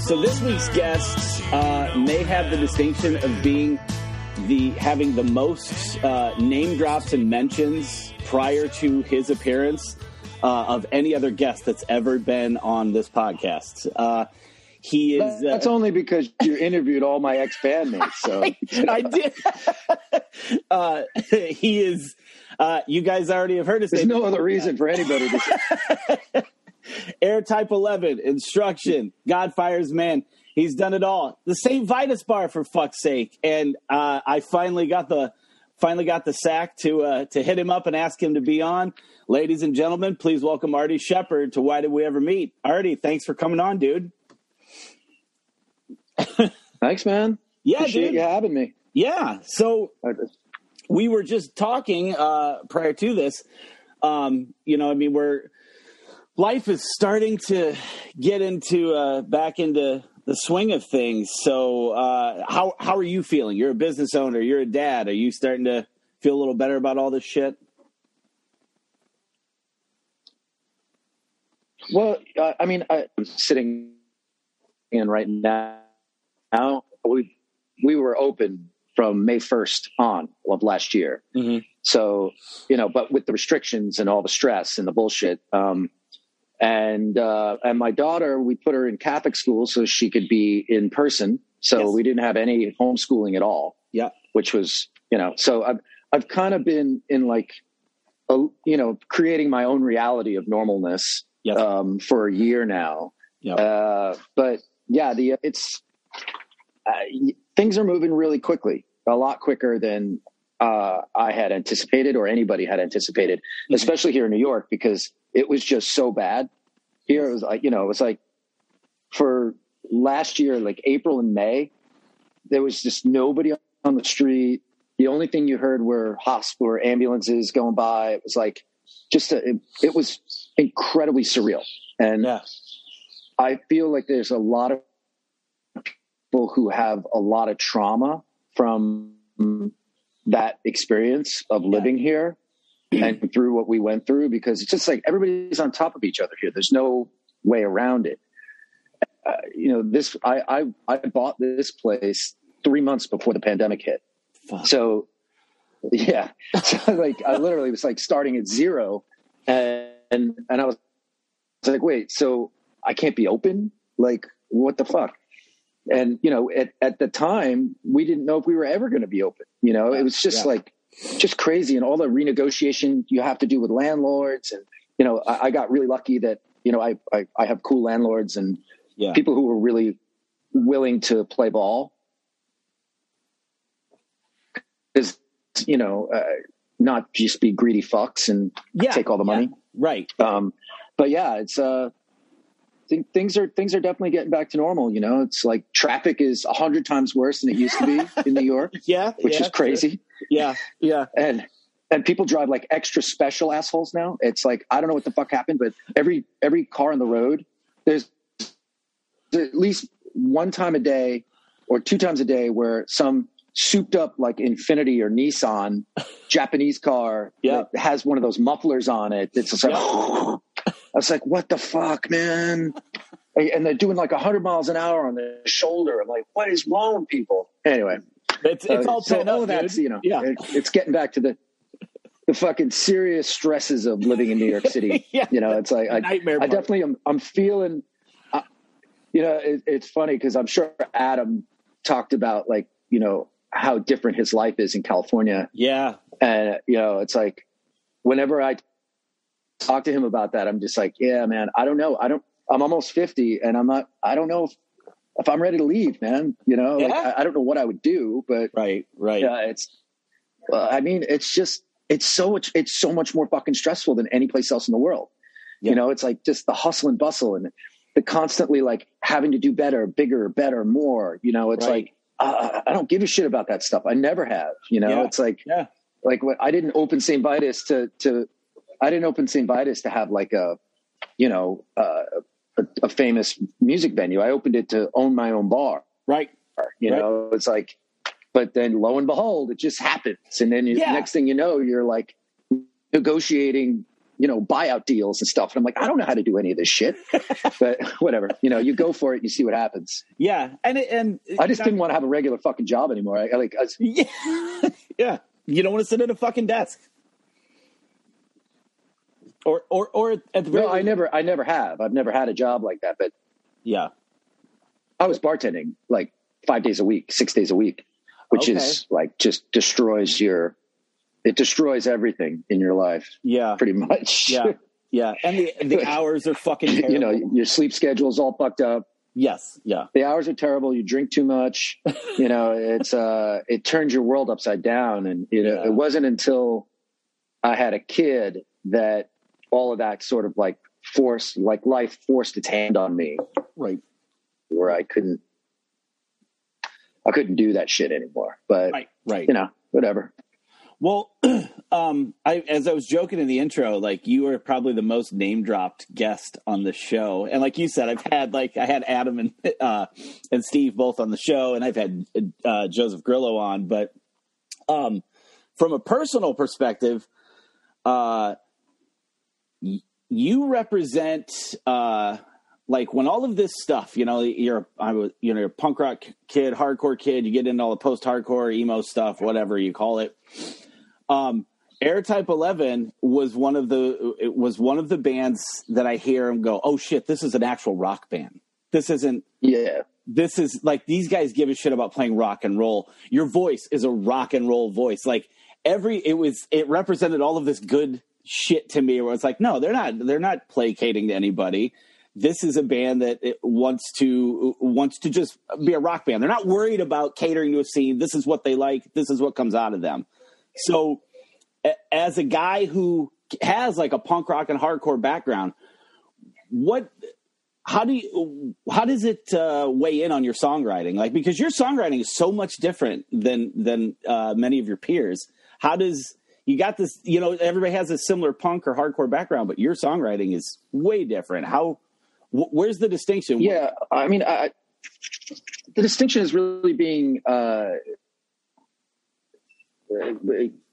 So this week's guests uh, may have the distinction of being the having the most uh, name drops and mentions prior to his appearance uh, of any other guest that's ever been on this podcast. Uh, he is. That's uh, only because you interviewed all my ex bandmates. So I did. uh, he is. Uh, you guys already have heard his there's name. no other reason for anybody to. Errortype 11, Instruction, God Fires Man. He's done it all. The St. Vitus bar for fuck's sake. And uh, I finally got the finally got the sack to uh, to hit him up and ask him to be on. Ladies and gentlemen, please welcome Arty Shepherd to Why Did We Ever Meet? Artie, thanks for coming on, dude. Thanks, man. Yeah, Appreciate dude. you having me. Yeah. So we were just talking uh, prior to this. Um, you know, I mean, we're life is starting to get into uh, back into the swing of things. So, uh, how how are you feeling? You're a business owner. You're a dad. Are you starting to feel a little better about all this shit? Well, uh, I mean, I, I'm sitting in right now. Now we we were open from May 1st on of last year. Mhm. So you know, but with the restrictions and all the stress and the bullshit. Um, and uh, and my daughter, we put her in Catholic school so she could be in person. So Yes. we didn't have any homeschooling at all. Yeah. which was you know so i've i've kind of been in like a, you know creating my own reality of normalness Yes. um for a year now Yeah. uh but yeah the it's uh, things are moving really quickly a lot quicker than uh i had anticipated or anybody had anticipated Mhm. especially here in new york because it was just so bad here it was like you know it was like for last year like april and may there was just nobody on the street. The only thing you heard were hospital or ambulances going by. It was like just a, it, it was incredibly surreal. And Yeah. I feel like there's a lot of people who have a lot of trauma from that experience of living here and through what we went through because it's just like everybody's on top of each other here. There's no way around it. Uh, you know, this I, I I bought this place three months before the pandemic hit. Fuck. So yeah, so like I literally was like starting at zero, and and, and I was like, wait, so I can't be open? Like what the fuck? And you know, at at the time, we didn't know if we were ever going to be open. You know, it was just Yeah. like just crazy, and all the renegotiation you have to do with landlords, and you know, I, I got really lucky that you know I, I I have cool landlords and Yeah. people who were really willing to play ball is you know uh, not just be greedy fucks and Yeah. take all the Yeah. money Right. um but yeah it's uh think things are things are definitely getting back to normal you know it's like traffic is a hundred times worse than it used to be in new york Yeah. which yeah, is crazy Yeah. Yeah. and and people drive like extra special assholes now it's like i don't know what the fuck happened but every every car on the road there's at least one time a day or two times a day where some souped up like Infiniti or Nissan Japanese car Yeah. has one of those mufflers on it. It's just like, I was like, what the fuck, man? And they're doing like 100 miles an hour on their shoulder. I'm like, what is wrong with people? Anyway, It's it's uh, all so all up, that's dude. you know, Yeah. it- it's getting back to the the fucking serious stresses of living in New York City. Yeah. You know, it's like I, Nightmare I definitely am. I'm feeling. Uh, you know, it, it's funny because I'm sure Adam talked about like you know how different his life is in California, Yeah. and you know, it's like whenever I talk to him about that, I'm just like, yeah, man, I don't know, I don't. I'm almost 50 and I'm not, I don't know if, if I'm ready to leave, man. You know, like, I, I don't know what I would do, but Right, right. yeah, it's, well, I mean, it's just, it's so much, it's so much more fucking stressful than any place else in the world. Yeah. You know, it's like just the hustle and bustle and the constantly like having to do better, bigger, better, more, you know, it's Right. like, uh, I don't give a shit about that stuff. I never have, you know, Yeah. it's like, Yeah. like what I didn't open St. Vitus to, to, I didn't open St. Vitus to have like a, you know, uh, a, a famous music venue. I opened it to own my own bar. Right. You Right. know, it's like, but then lo and behold, it just happens. And then you, Yeah. next thing you know, you're like negotiating, you know, buyout deals and stuff. And I'm like, I don't know how to do any of this shit, but whatever, you know, you go for it, you see what happens. Yeah. And it, and I just didn't want to have a regular fucking job anymore. I, I like, I was, Yeah. yeah. You don't want to sit at a fucking desk. Or or or at the very no, I never, I never have. I've never had a job like that, but Yeah. I was bartending like five days a week, six days a week, which is like just destroys your, it destroys everything in your life Yeah. pretty much. Yeah. Yeah. And the the hours are fucking terrible. you know, your sleep schedule's all fucked up. Yes. Yeah. The hours are terrible. You drink too much. You know, it's, uh, it turns your world upside down. And, you know, Yeah. it wasn't until I had a kid that all of that sort of like forced, like life forced its hand on me Right. where I couldn't, I couldn't do that shit anymore. But, Right. Right. you know, whatever. Well, um, I, as I was joking in the intro, like you were probably the most name dropped guest on the show, and like you said, I've had like I had Adam and uh, and Steve both on the show, and I've had uh, Joseph Grillo on, but um, from a personal perspective, uh, you represent uh, like when all of this stuff, you know, you're I was you know you're a punk rock kid, hardcore kid, you get into all the post hardcore emo stuff, whatever you call it. Um, Errortype Eleven was one of the it was one of the bands that I hear and go, oh shit, this is an actual rock band. This isn't Yeah. this is like these guys give a shit about playing rock and roll. Your voice is a rock and roll voice. Like every it was it represented all of this good shit to me where it's like, no, they're not they're not placating to anybody. This is a band that wants to wants to just be a rock band. They're not worried about catering to a scene. This is what they like. This is what comes out of them. So as a guy who has like a punk rock and hardcore background, what how do you how does it uh, weigh in on your songwriting like because your songwriting is so much different than than uh, many of your peers how does you got this you know everybody has a similar punk or hardcore background but your songwriting is way different how wh- where's the distinction Yeah, I mean, I, the distinction is really being uh,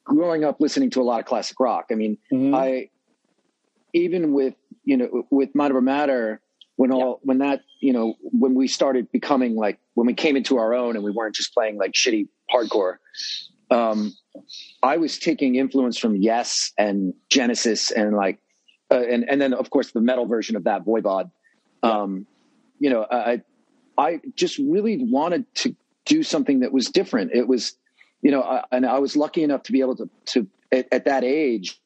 growing up listening to a lot of classic rock. I mean, Mhm. I even with you know with Over Matter when all when that you know when we started becoming like when we came into our own and we weren't just playing like shitty hardcore. Um, I was taking influence from Yes and Genesis and like uh, and and then of course the metal version of that Voivod. Um, you know, I I just really wanted to do something that was different. It was, you know, I, and I was lucky enough to be able to to at, at that age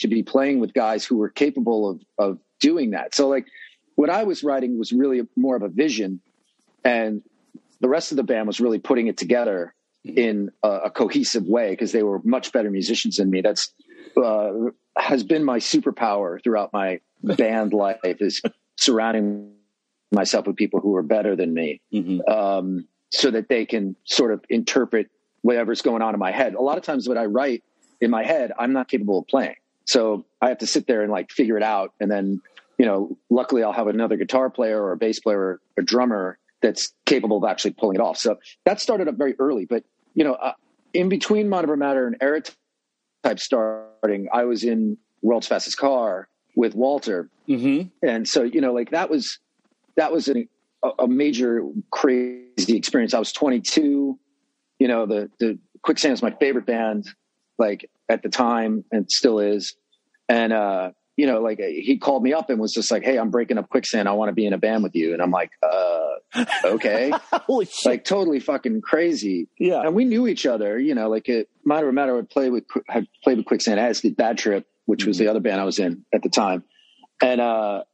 to be playing with guys who were capable of of doing that. So like what I was writing was really more of a vision, and the rest of the band was really putting it together in a, a cohesive way because they were much better musicians than me. That's uh, has been my superpower throughout my band life is surrounding myself with people who are better than me Mhm. um, so that they can sort of interpret whatever's going on in my head. A lot of times, what I write in my head, I'm not capable of playing. So I have to sit there and like figure it out. And then, you know, luckily I'll have another guitar player or a bass player or a drummer that's capable of actually pulling it off. So that started up very early. But, you know, uh, in between Mind Over Matter and Type starting, I was in World's Fastest Car with Walter Mhm. and so you know like that was that was an, a, a major crazy experience i was 22 you know the the quicksand is my favorite band like at the time and still is and uh you know like he called me up and was just like hey i'm breaking up quicksand i want to be in a band with you and i'm like uh okay holy shit like totally fucking crazy yeah and we knew each other, you know, like it Matter Matter would play with had played with Quicksand as did Bad Trip, which was the other band I was in at the time. And uh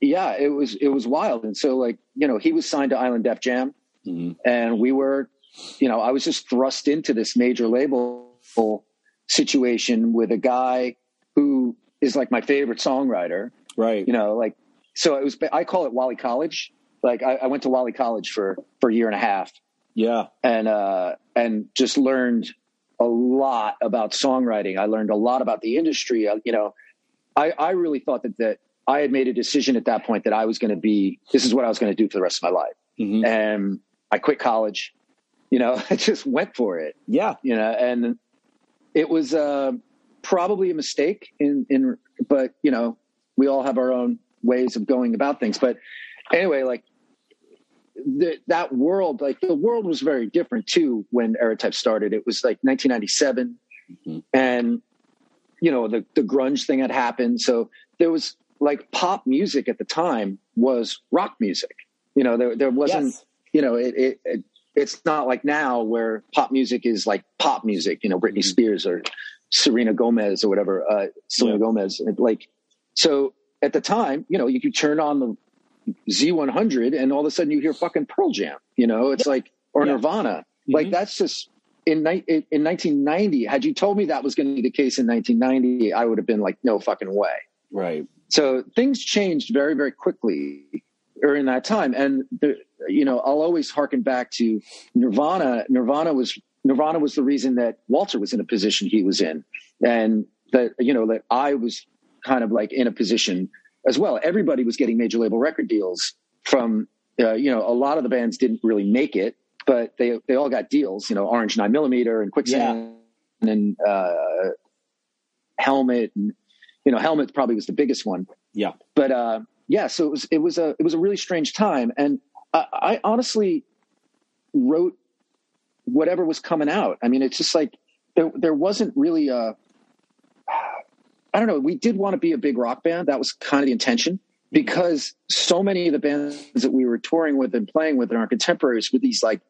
yeah, it was it was wild. And so like you know he was signed to Island Def Jam, Mhm. and we were, you know, I was just thrust into this major label situation with a guy who is like my favorite songwriter. Right. You know, like so it was. I call it Wally College. Like I, I went to Wally College for for a year and a half, yeah. and uh, and just learned a lot about songwriting. I learned a lot about the industry. I, you know, I, I really thought that that I had made a decision at that point that I was going to be. This is what I was going to do for the rest of my life, Mhm. and I quit college. You know, I just went for it. Yeah. You know, and it was uh, probably a mistake. In in, but you know, we all have our own ways of going about things. But anyway, like the, that world, like the world was very different too when Errortype started. It was like 1997, Mhm. and you know the the grunge thing had happened. So there was like pop music at the time was rock music. You know, there there wasn't. Yes. You know, it, it, it it's not like now where pop music is like pop music. You know, Britney Mhm. Spears or Serena Gomez or whatever. Uh, Selena Yeah. Gomez. And, Like so at the time, you know, you could turn on the Z100 and all of a sudden you hear fucking Pearl Jam, you know, it's like, or Yeah. Nirvana. Like Mhm. that's just in, ni- in in 1990. Had you told me that was going to be the case in 1990, I would have been like, no fucking way. Right. So things changed very, very quickly during that time. And, the, you know, I'll always harken back to Nirvana. Nirvana was, Nirvana was the reason that Walter was in a position he was in. And that, you know, that I was kind of like in a position as well. Everybody was getting major label record deals from, uh, you know, a lot of the bands didn't really make it, but they, they all got deals, you know, Orange Nine Millimeter and Quicksand and, uh, Helmet and, you know, Helmet probably was the biggest one Yeah. but uh, yeah, so it was it was a it was a really strange time, and I, I honestly wrote whatever was coming out. I mean, it's just like there there wasn't really a I don't know. We did want to be a big rock band. That was kind of the intention because so many of the bands that we were touring with and playing with in our contemporaries were these like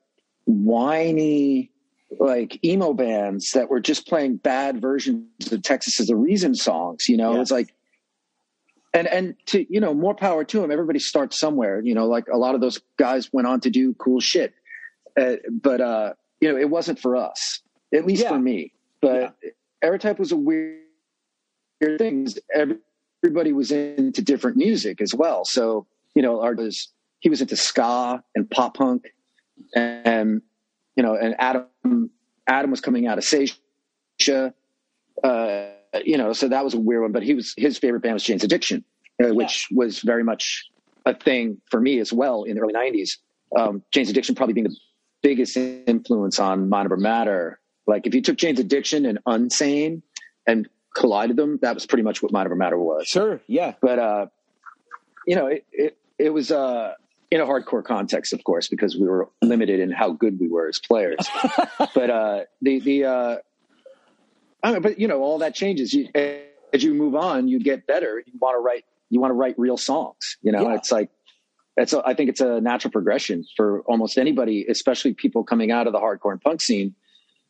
whiny like emo bands that were just playing bad versions of Texas is the Reason songs. You know, Yeah. it's like and and to you know more power to them everybody starts somewhere you know like a lot of those guys went on to do cool shit uh, but uh you know it wasn't for us at least Yeah. for me but errortype was a weird, weird thing everybody was into different music as well so you know art was he was into ska and pop punk and you know and adam adam was coming out of Seisha, uh you know, so that was a weird one. But he was his favorite band was Jane's Addiction, uh, which was very much a thing for me as well in the early '90s. Um, Jane's Addiction probably being the biggest influence on Mind Over Matter. Like if you took Jane's Addiction and Unsane and collided them, that was pretty much what Mind Over Matter was. Sure. Yeah. But uh, you know, it it, it was uh, in a hardcore context, of course, because we were limited in how good we were as players. but uh, the the uh, I mean, but you know, all that changes. You, as you move on, you get better. You want to write. You want to write real songs. You know, Yeah. it's like it's. A, I think it's a natural progression for almost anybody, especially people coming out of the hardcore and punk scene.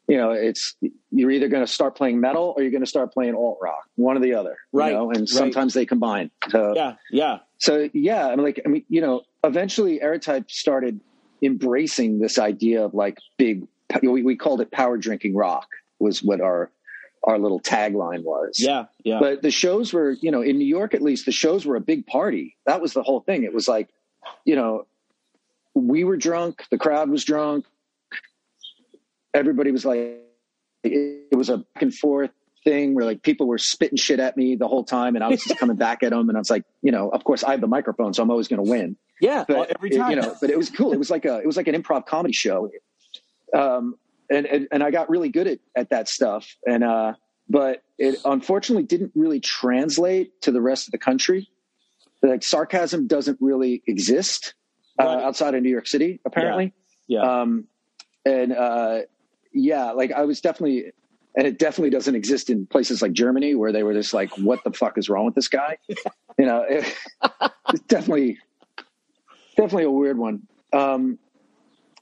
You know, it's you're either going to start playing metal or you're going to start playing alt rock, one or the other. Right, You know, and right. sometimes they combine. So Yeah. Yeah. so yeah, I'm like, I mean, you know, eventually Errortype started embracing this idea of like big. We, we called it power drinking rock was what our our little tagline was. Yeah. Yeah. But the shows were, you know, in New York at least, the shows were a big party. That was the whole thing. It was like, you know, we were drunk, the crowd was drunk, everybody was like, it, it was a back and forth thing where like people were spitting shit at me the whole time, and I was just coming back at them, and I was like, you know, of course I have the microphone, so I'm always going to win. Yeah. but Well, every it- time. you know but it was cool. It was like a it was like an improv comedy show. Um and and, and i got really good at at that stuff. And uh but it unfortunately didn't really translate to the rest of the country. Like sarcasm doesn't really exist uh, outside of new york city apparently. Yeah. um and uh yeah like i was definitely and it definitely doesn't exist in places like germany where they were just like what the fuck is wrong with this guy you know it, it's definitely definitely a weird one um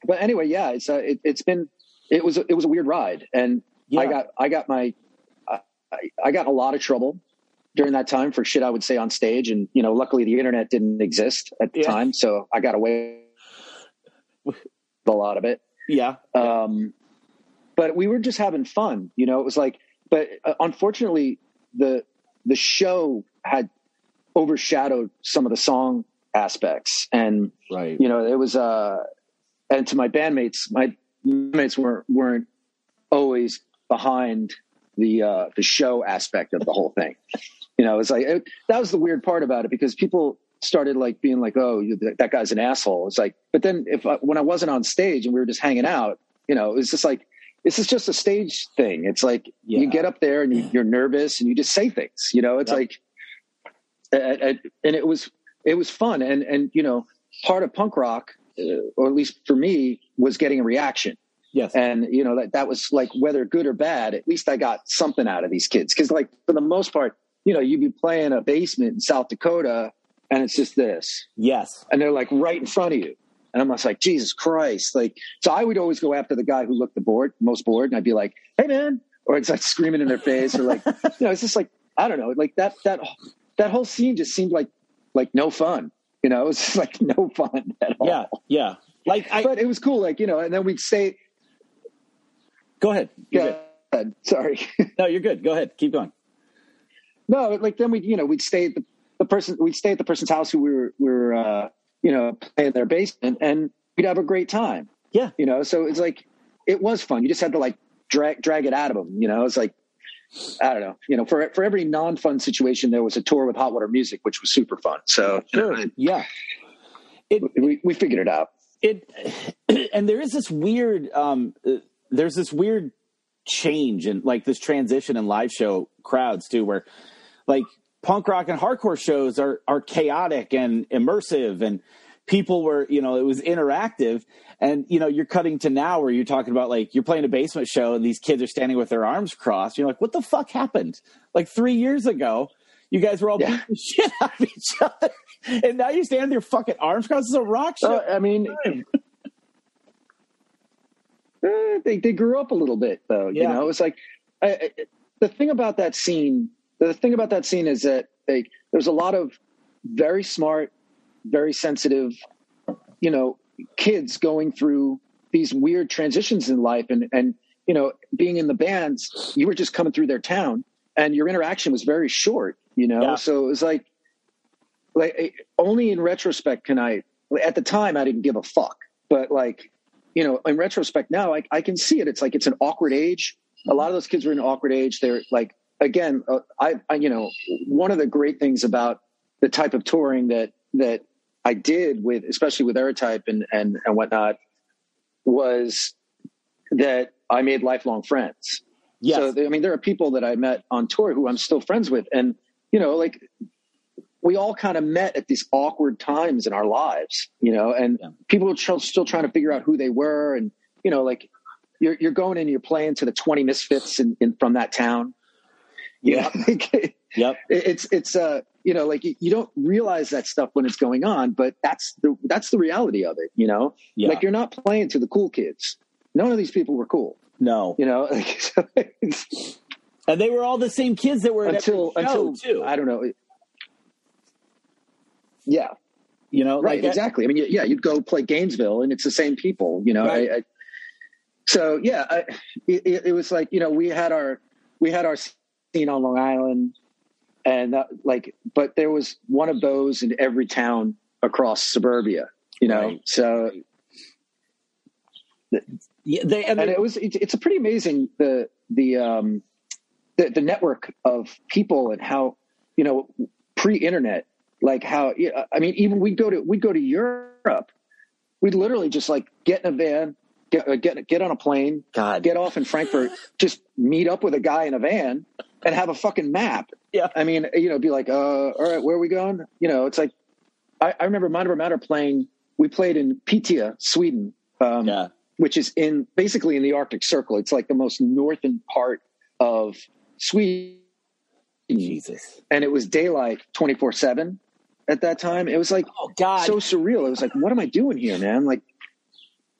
but anyway yeah it's uh, it, it's been it was a, it was a weird ride and yeah. i got i got my I, I got a lot of trouble during that time for shit I would say on stage. And, you know, luckily the internet didn't exist at the Yeah. time. So I got away with a lot of it. Yeah. Um, but we were just having fun, you know, it was like, but uh, unfortunately the, the show had overshadowed some of the song aspects and, Right. you know, it was, uh, and to my bandmates, my bandmates weren't, weren't always behind the, uh, the show aspect of the whole thing. You know, it's like, it, that was the weird part about it because people started like being like, oh, you, that, that guy's an asshole. It's like, but then if, I, when I wasn't on stage and we were just hanging out, you know, it was just like, this is just a stage thing. It's like Yeah. you get up there and you, you're nervous and you just say things, you know, it's Yep. like, and, it was, it was fun. And, and, you know, part of punk rock, uh, or at least for me, was getting a reaction. Yes. And, you know, that, that was like, whether good or bad, at least I got something out of these kids. Cause like for the most part, you know, you'd be playing a basement in South Dakota and it's just this, yes. and they're like right in front of you. And I'm just like, Jesus Christ. Like, so I would always go after the guy who looked the bored, most bored. And I'd be like, Hey man, or it's like screaming in their face or like, you know, it's just like, I don't know, like that, that, that whole scene just seemed like, like no fun, you know, it was just like no fun at all. Yeah. Yeah. Like I But it was cool. Like, you know, and then we'd say, go ahead. You're good. sorry. No, you're good. Go ahead. Keep going. no, like then we, you know, we'd stay at the, the person, we'd stay at the person's house who we were, we were, uh, you know, playing their basement and we'd have a great time. Yeah. you know so it's like it was fun you just had to like drag drag it out of them you know it's like i don't know you know for for every non-fun situation there was a tour with hot water music which was super fun so you know, Yeah. we, we figured it out it and there is this weird um uh, there's this weird change and like this transition in live show crowds too where like punk rock and hardcore shows are are chaotic and immersive and people were you know it was interactive. And you know you're cutting to now where you're talking about like you're playing a basement show and these kids are standing with their arms crossed. You're like what the fuck happened? Like three years ago you guys were all Yeah. beating the shit out of each other and now you're standing with your fucking arms crossed. It's a rock show. Uh, i mean eh, they, they grew up a little bit though you Yeah. know? It's like I, I, the thing about that scene the thing about that scene is that like there's a lot of very smart very sensitive you know kids going through these weird transitions in life. And and you know being in the bands you were just coming through their town and your interaction was very short you know? Yeah. so it was like like only in retrospect can i at the time i didn't give a fuck. But like you know in retrospect now i, I can see it. It's like it's an awkward age. A lot of those kids were in an awkward age. They're like again uh, I, I you know one of the great things about the type of touring that that I did with, especially with Errortype and and and whatnot, was that I made lifelong friends. yes So I mean, there are people that I met on tour who I'm still friends with, and you know, like we all kind of met at these awkward times in our lives, you know, and Yeah. people are tr- still trying to figure out who they were, and you know, like you're you're going and you're playing to the 20 misfits in, in from that town. Yeah. yep. it's it's uh you know like you, don't realize that stuff when it's going on but that's the that's the reality of it you know? Yeah. like you're not playing to the cool kids. None of these people were cool. No. You know like, so it's- And they were all the same kids that were until until too. i don't know. Yeah. You know, right like exactly. I mean yeah you'd go play gainesville and it's the same people you know? Right. I, I, so yeah I, it- it was like you know we had our we had our scene on long island. And uh, like but there was one of those in every town across suburbia you know? Right. so yeah, they and, and they- it was it's, it's a pretty amazing the the um the, the network of people and how you know pre-internet like how i mean even we'd go to we'd go to europe. We'd literally just like get in a van get uh, get get on a plane God, get off in frankfurt just meet up with a guy in a van and have a fucking map Yeah. i mean you know be like uh all right where are we going you know it's like i, I remember mind over matter playing we played in Piteå, sweden um yeah, which is in basically in the Arctic Circle. It's like the most northern part of Sweden. Jesus, And it was daylight 24 7 at that time. It was like oh God, so surreal. It was like, what am I doing here, man? Like,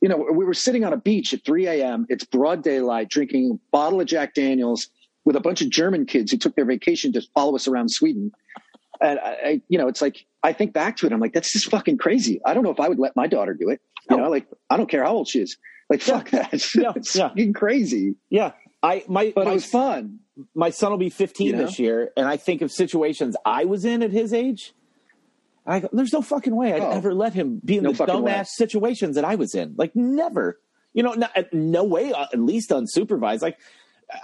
you know, we were sitting on a beach at 3 a.m. It's broad daylight, drinking a bottle of Jack Daniels with a bunch of German kids who took their vacation to follow us around Sweden. And I, I, you know, it's like I think back to it. I'm like, that's just fucking crazy. I don't know if I would let my daughter do it. You No. know, like I don't care how old she is. Like fuck that. Yeah, it's yeah. fucking crazy. Yeah. I my But my, it was fun. my son will be 15 You know? this year, and I think of situations I was in at his age. I go, there's no fucking way I'd Oh. ever let him be in No the fucking way. dumbass situations that I was in. Like never. You know, no, no way. uh, At least unsupervised. Like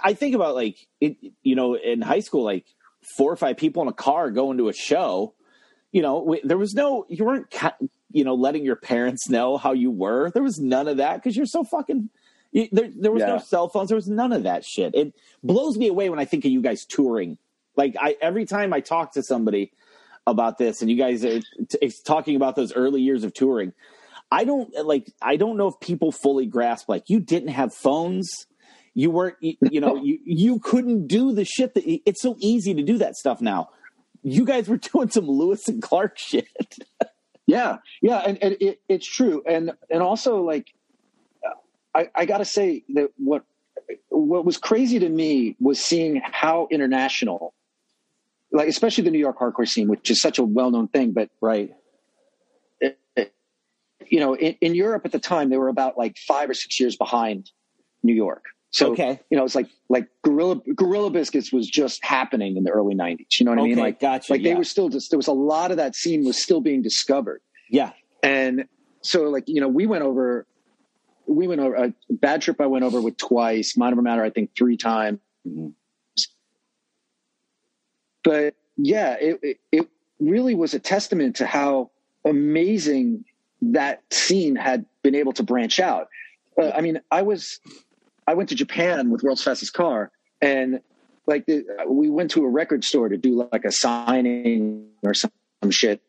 I think about like it. You know, in high school, like four or five people in a car going to a show. You know, there was no. You weren't. You know, letting your parents know how you were. There was none of that because you're so fucking. you- There, there was no cell phones. There was none of that shit. It blows me away when I think of you guys touring. Like I, every time I talk to somebody about this, and you guys are t- talking about those early years of touring, I don't like. I don't know if people fully grasp. Like you didn't have phones. You weren't. You, you know. You you couldn't do the shit that. It's so easy to do that stuff now. You guys were doing some Lewis and Clark shit. Yeah, yeah, and, and it, it's true, and and also like, I, I got to say that what what was crazy to me was seeing how international, like especially the New York hardcore scene, which is such a well known thing, but Right. it, it- you know, in, in Europe at the time, they were about like five or six years behind New York. So Okay. you know, it's like like Gorilla Gorilla Biscuits was just happening in the early '90s. You know what I mean? Like, gotcha, like yeah. they were still just there was a lot of that scene was still being discovered. Yeah. And so, like, you know, we went over, we went over a bad trip I went over with twice, Mind Over Matter, I think three times. Mhm. But yeah, it, it, really was a testament to how amazing that scene had been able to branch out. Uh, I mean, I was, I went to Japan with World's Fastest Car and like the, we went to a record store to do like a signing or some, some shit.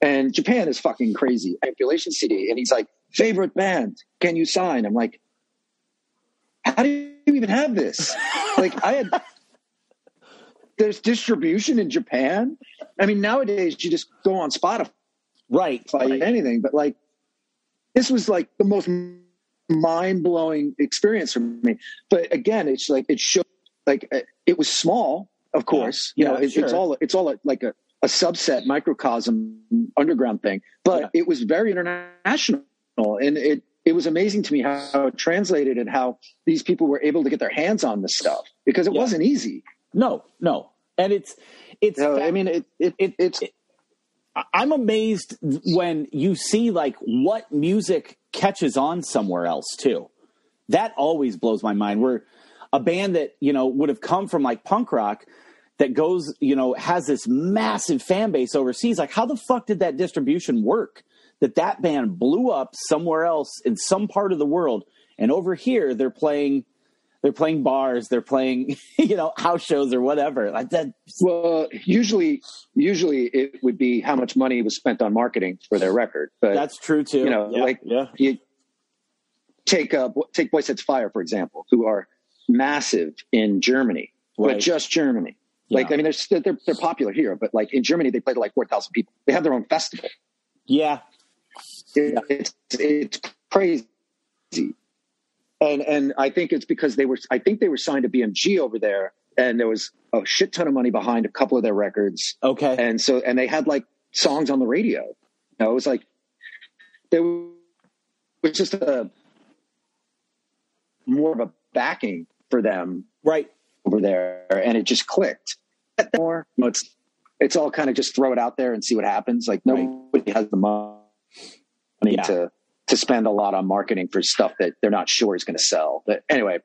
And Japan is fucking crazy. Manipulation CD. And he's like, favorite band, can you sign? I'm like, how do you even have this? like I had, there's distribution in Japan. I mean, nowadays you just go on Spotify, Right. right. anything, but like, this was like the most mind blowing experience for me. But again, it's like, it showed, like, uh, it was small, of course. Yeah, you know, it, it's all, it's all like a, a subset microcosm underground thing, but Yeah. it was very international. And it, it was amazing to me how, it translated and how these people were able to get their hands on this stuff because it Yeah. wasn't easy. No, no. And it's it's fa- I mean, it, it, It- it's, it- I'm amazed when you see like what music catches on somewhere else too. That always blows my mind. Where a band that you know would have come from like punk rock that goes you know has this massive fan base overseas. Like how the fuck did that distribution work? That that band blew up somewhere else in some part of the world, and over here they're playing. They're playing bars. They're playing, you know, house shows or whatever. Like that. well, usually, usually it would be how much money was spent on marketing for their record. But That's true too. you know, Yeah, like yeah, you take uh, take Boysetsfire for example, who are massive in Germany, Right. but just Germany. Like Yeah. I mean, they're, they're they're popular here, but like in Germany, they play to like four thousand people. They have their own festival. yeah, It- It's it's crazy, and and I think it's because they were I think they were signed to BMG over there, and there was a shit ton of money behind a couple of their records, okay. and so and they had like songs on the radio. You know, it was like there was just a more of a backing for them right. over there, and it just clicked. More, you know, it's it's all kind of just throw it out there and see what happens. Like Right. nobody has the money Yeah. to to spend a lot on marketing for stuff that they're not sure is going to sell. But anyway,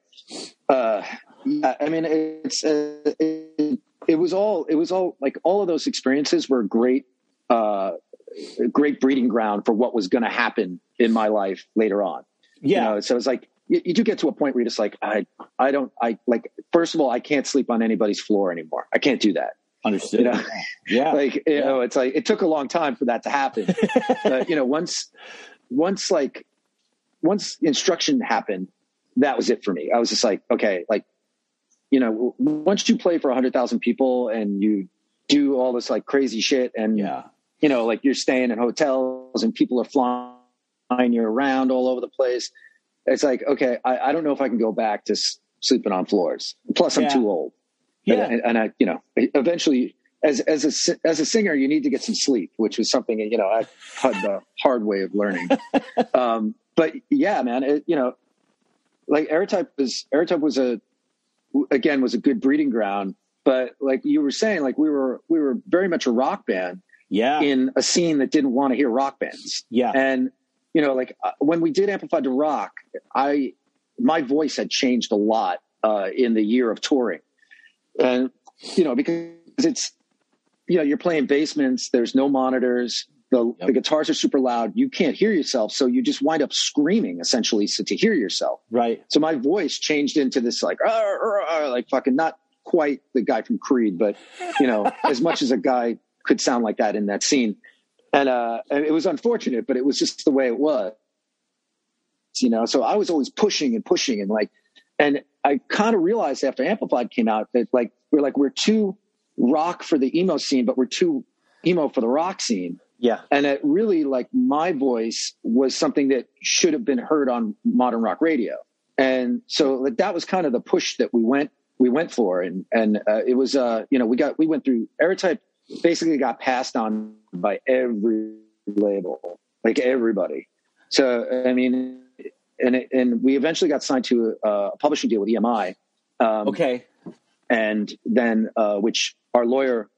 uh, I mean, it's uh, it, it was all it was all like all of those experiences were great, uh, great breeding ground for what was going to happen in my life later on. Yeah. You know, so it's like you, you do get to a point where you're just like, I, I don't, I like. First of all, I can't sleep on anybody's floor anymore. I can't do that. Understood. You know, yeah. like you know, it's like it took a long time for that to happen. but you know, once, once like, once instruction happened, that was it for me. I was just like, okay, like, you know, once you play for a hundred thousand people and you do all this like crazy shit, and yeah. you know, like you're staying in hotels and people are flying you around all over the place. It's like, okay, I, I don't know if I can go back to sleeping on floors. Plus, I'm Yeah. too old. Yeah. and, and I, you know, eventually, as as a as a singer, you need to get some sleep, which was something you know I had the hard way of learning. um, but yeah, man, it, you know, like Errortype was Errortype was a again was a good breeding ground. But like you were saying, like we were we were very much a rock band Yeah. in a scene that didn't want to hear rock bands. yeah. And you know, like uh, when we did Amplified to Rock, I my voice had changed a lot uh, in the year of touring, and you know because it's you know you're playing basements, there's no monitors, the Yep. the guitars are super loud, you can't hear yourself, so you just wind up screaming essentially so to hear yourself. right. So my voice changed into this like "Arr, arr, arr," like fucking not quite the guy from Creed, but you know as much as a guy could sound like that in that scene. And uh, and it was unfortunate, but it was just the way it was. You know, so I was always pushing and pushing and like, and I kind of realized after Amplified came out that like we're like we're too rock for the emo scene, but we're too emo for the rock scene. Yeah. and it really like my voice was something that should have been heard on modern rock radio. And so like that was kind of the push that we went we went for. And and uh, it was uh you know we got we went through errortype basically got passed on by every label like everybody. So i mean and it, and we eventually got signed to a, a publishing deal with emi um, Okay. and then uh, which our lawyer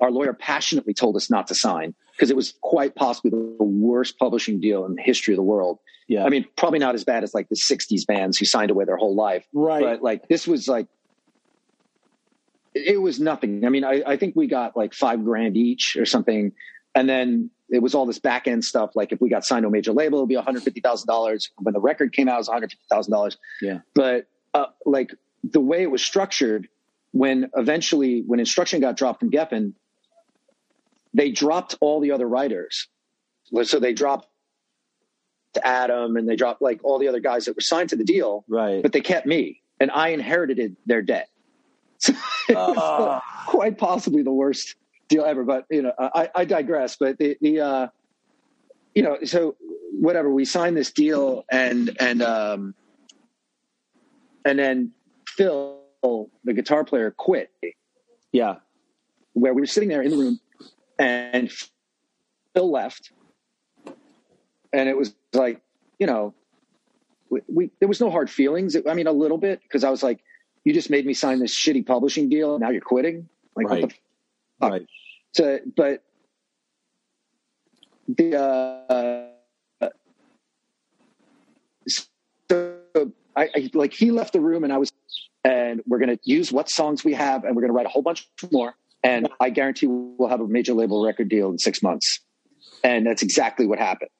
our lawyer passionately told us not to sign because it was quite possibly the worst publishing deal in the history of the world. Yeah. I mean, probably not as bad as like the '60s bands who signed away their whole life, right. but like this was like it was nothing. I mean, I, I think we got like five grand each or something, and then it was all this back end stuff. Like if we got signed to a major label, it'd be one hundred fifty thousand dollars. When the record came out, it was one hundred fifty thousand dollars. Yeah. But uh, like the way it was structured, when eventually when instruction got dropped from Geffen, they dropped all the other writers. So they dropped Adam and they dropped like all the other guys that were signed to the deal, right. but they kept me, and I inherited their debt. So it was Ah. quite possibly the worst deal ever. But you know, I, I digress. But the, the uh, you know, so whatever we signed this deal, and and um, and then Phil, the guitar player, quit. yeah. Where we were sitting there in the room, and Phil left, and it was like, you know, we, we there was no hard feelings. I mean, a little bit because I was like, you just made me sign this shitty publishing deal, and now you're quitting. Like, what the Right. fuck? Right. So, but the uh, so I, I like he left the room, and I was, and we're gonna use what songs we have, and we're gonna write a whole bunch more, and I guarantee we'll have a major label record deal in six months, and that's exactly what happened.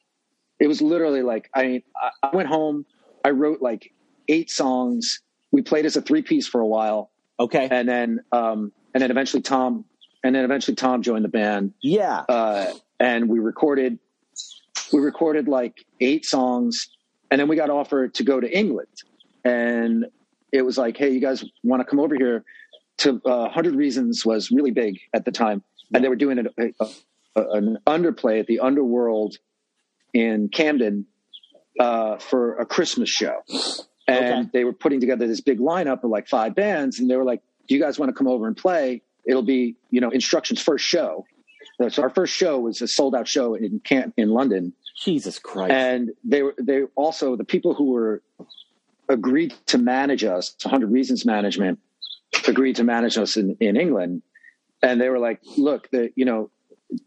It was literally like I mean, I went home, I wrote like eight songs. We played as a three piece for a while, Okay. and then um, and then eventually Tom, and then eventually Tom joined the band, yeah. uh, and we recorded we recorded like eight songs and then we got offered to go to england and it was like hey you guys want to come over here? To uh, 100 reasons was really big at the time and they were doing an, a, a, an underplay at the underworld in camden uh, for a christmas show. And Okay. they were putting together this big lineup of like five bands and they were like do you guys want to come over and play? It'll be you know instructions first show. So our first show was a sold out show in Camp in London, Jesus Christ. and they were they also the people who were agreed to manage us, 100 Reasons Management, agreed to manage us in, in England, and they were like, look, the you know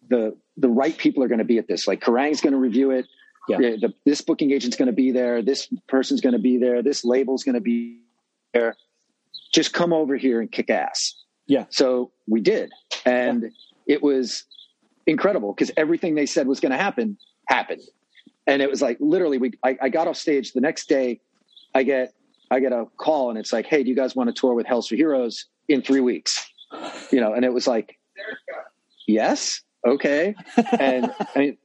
the the right people are going to be at this. Like Kerrang's going to review it. Yeah. The, the, this booking agent's going to be there. This person's going to be there. This label's going to be there. Just come over here and kick ass. Yeah. So we did, and it was incredible because everything they said was going to happen happened, and it was like literally we. I, I got off stage the next day. I get I get a call and it's like, hey, do you guys want to tour with Hell Is for Heroes in three weeks? You know, and it was like, yes, okay, and and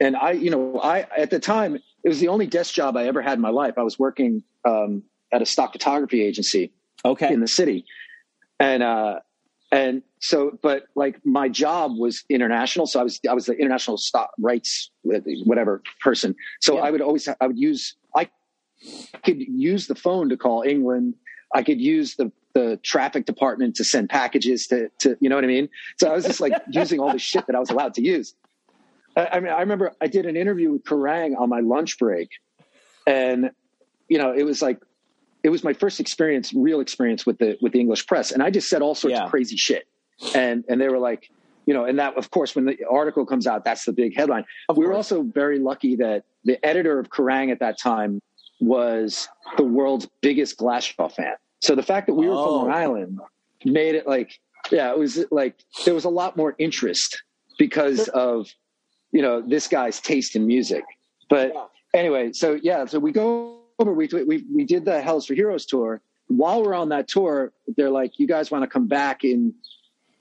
and I, you know, I at the time it was the only desk job I ever had in my life. I was working um, at a stock photography agency okay. in the city and uh and so but like my job was international so i was i was the international stock rights whatever person so Yeah. i would always i would use i could use the phone to call england i could use the the traffic department to send packages to, to you know what I mean? So I was just like using all the shit that I was allowed to use. I, I mean, I remember I did an interview with Kerrang on my lunch break, and you know, it was like it was my first experience, real experience with the with the English press, and I just said all sorts Yeah. of crazy shit, and and they were like, you know, and that of course when the article comes out, that's the big headline. we were also very lucky that the editor of Kerrang at that time was the world's biggest Glasgow fan. So the fact that we were Oh. from Long Island made it like, yeah, it was like there was a lot more interest because of you know this guy's taste in music. But anyway, so yeah, so we go over. We we we did the Hell Is for Heroes tour. While we're on that tour, they're like, "You guys want to come back in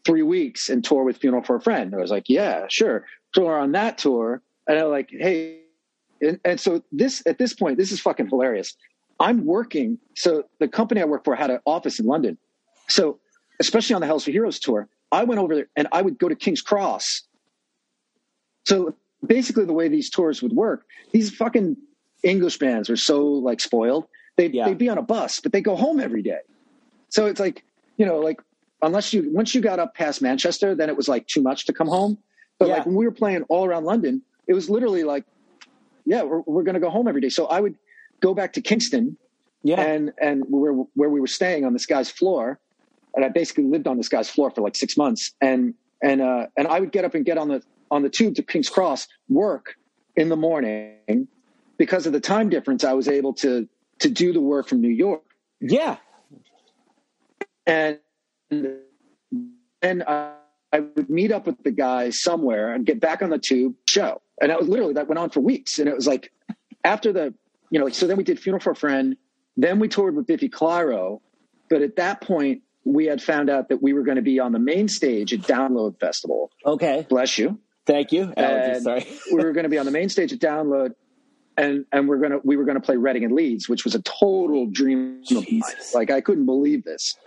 three weeks and tour with Funeral for a Friend?" I was like, "Yeah, sure." So we're on that tour, and I'm like, "Hey," and, and so this at this point, this is fucking hilarious. I'm working. So the company I work for had an office in London. So especially on the Hell Is for Heroes tour, I went over there and I would go to King's Cross. So basically, the way these tours would work, these fucking English bands are so like spoiled. They'd, Yeah. they'd be on a bus, but they go home every day. So it's like, you know, like unless you, once you got up past Manchester, then it was like too much to come home. But Yeah. like when we were playing all around London, it was literally like, yeah, we're, we're going to go home every day. So I would go back to Kingston Yeah. and and where where we were staying on this guy's floor, and I basically lived on this guy's floor for like six months, and and uh, and I would get up and get on the on the tube to King's Cross, work in the morning, because of the time difference, I was able to to do the work from New York, yeah. and then I, I would meet up with the guy somewhere and get back on the tube show, and that was literally that went on for weeks, and it was like after the you know, like, so then we did Funeral for a Friend. Then we toured with Biffy Clyro. But at that point, we had found out that we were going to be on the main stage at Download Festival. Okay. Bless you. Thank you. Sorry. we were going to be on the main stage at Download. And, and we're gonna we were gonna play Reading and Leeds, which was a total dream of mine. Like I couldn't believe this.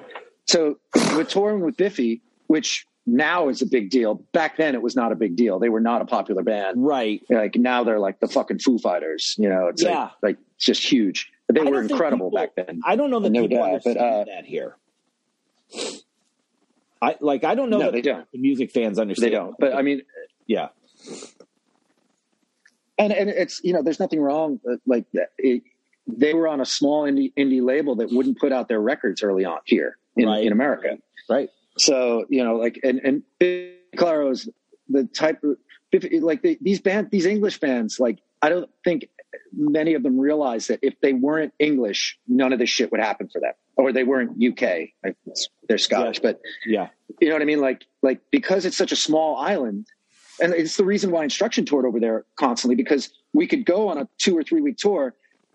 So we're touring with Biffy, which now is a big deal. Back then, it was not a big deal. They were not a popular band Right. like now they're like the fucking Foo Fighters. You know, it's Yeah. like, like it's just huge. But they were incredible people- back then. I don't know that No people doubt, understand but, uh, that here. I like. I don't know No, that they don't. the music fans understand. They don't. But I mean, yeah. and and it's you know, there's nothing wrong. uh, Like it, they were on a small indie indie label that wouldn't put out their records early on here in, Right. in America. Right. So you know, like and and Biffy Clyro is the type of like the, these band these English bands. Like I don't think many of them realize that if they weren't English, none of this shit would happen for them, or they weren't UK. Like, they're Scottish, but Yeah. you know what I mean? Like like because it's such a small island, and it's the reason why Instruction toured over there constantly because we could go on a two or three week tour,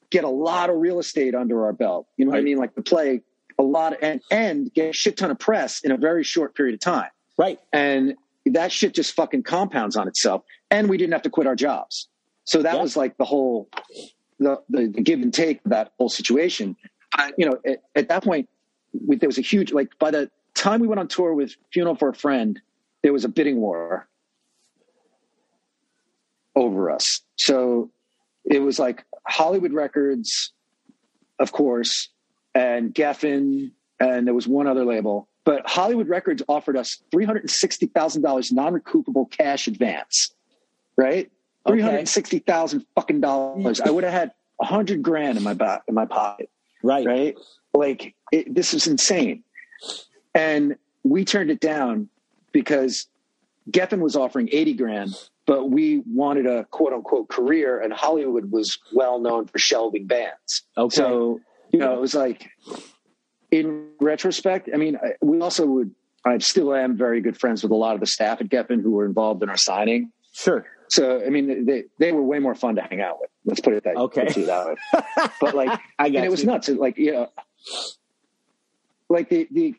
get a lot of real estate under our belt. You know what I mean? Like the play a lot and and get a shit ton of press in a very short period of time, Right. and that shit just fucking compounds on itself. And we didn't have to quit our jobs, so that Yeah. was like the whole the, the the give and take of that whole situation. Uh, you know, at, at that point, we, there was a huge like by the time we went on tour with Funeral for a Friend, there was a bidding war over us. So it was like Hollywood Records, of course, and Geffen, and there was one other label. But Hollywood Records offered us three hundred and sixty thousand dollars non-recoupable cash advance, right? Okay. Three hundred and sixty thousand fucking dollars. I would have had a hundred grand in my ba- in my pocket Right. right? Like it, this is insane. And we turned it down because Geffen was offering 80 grand, but we wanted a quote unquote career and Hollywood was well known for shelving bands. Okay. So, you know, it was like in retrospect, I mean, I, we also would, I still am very good friends with a lot of the staff at Geffen who were involved in our signing. Sure. So, I mean, they, they were way more fun to hang out with. Let's put it that, way. Okay. it that way. But like, I got it was nuts. It, like, you know, like the, the,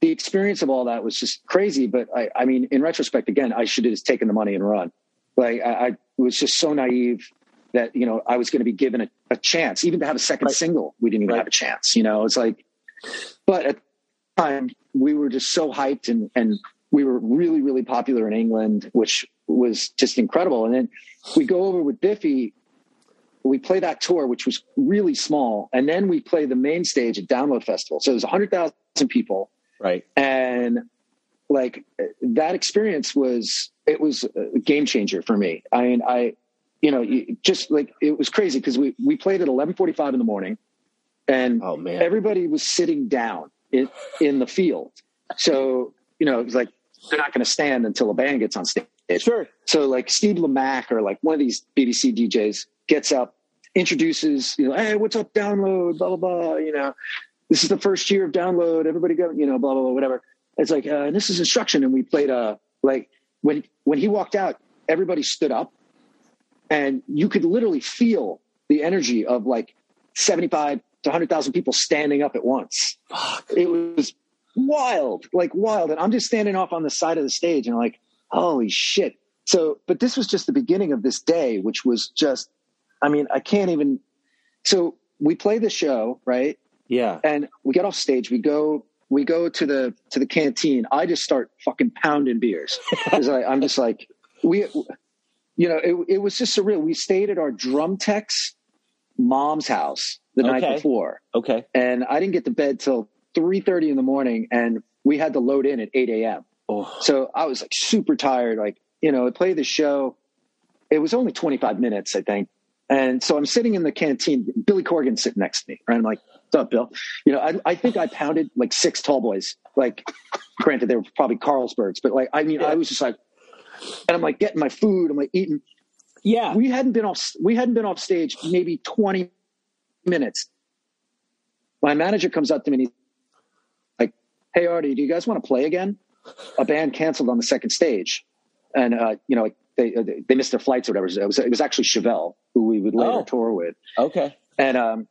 the experience of all that was just crazy. But I, I mean, in retrospect, again, I should have just taken the money and run. Like I, I was just so naive that, you know, I was going to be given a, a chance, even to have a second Right. single. We didn't even Right. have a chance, you know, it's like, but at the time we were just so hyped and, and we were really, really popular in England, which was just incredible. And then we go over with Biffy we play that tour, which was really small, and then we play the main stage at Download Festival. So it was hundred thousand people, Right. and like that experience was it was a game changer for me. I mean, I you know you- just like it was crazy because we we played at eleven forty five in the morning, and Oh man. everybody was sitting down in, in the field. So, you know, it was like, they're not going to stand until a band gets on stage. sure. So like Steve Lamacq or like one of these BBC DJs gets up, introduces, you know, hey, what's up, download, blah, blah, blah, you know, this is the first year of download. Everybody go, you know, blah, blah, blah, whatever. It's like, uh, and this is instruction. And we played, uh, like when, when he walked out, everybody stood up and you could literally feel the energy of like 75 to 100,000 people standing up at once. It was wild, like wild. And I'm just standing off on the side of the stage and like, holy shit. So, but this was just the beginning of this day, which was just, I mean, I can't even. So we play the show, right? Yeah. And we get off stage. We go, we go to the to the canteen. I just start fucking pounding beers because I'm just like, we, you know, it, it was just surreal. We stayed at our drum tech's mom's house the night before, Okay. and I didn't get to bed till three thirty in the morning, and we had to load in at eight a.m. Oh. So I was like super tired. Like, you know, I played the show. It was only 25 minutes, I think. And so I'm sitting in the canteen, Billy Corgan sitting next to me, right? I'm like, what's up, Bill? You know, I, I think I pounded like six tall boys. Like, granted, they were probably Carlsbergs, but like, I mean, I was just like, and I'm like getting my food, I'm like eating. Yeah. We hadn't been off, we hadn't been off stage maybe 20 minutes. My manager comes up to me and he's like, Hey, Arty, do you guys want to play again? A band canceled on the second stage. And, uh, you know, they, they missed their flights or whatever. It was, it was actually Chevelle who we would later Oh. tour with. Okay. And, um,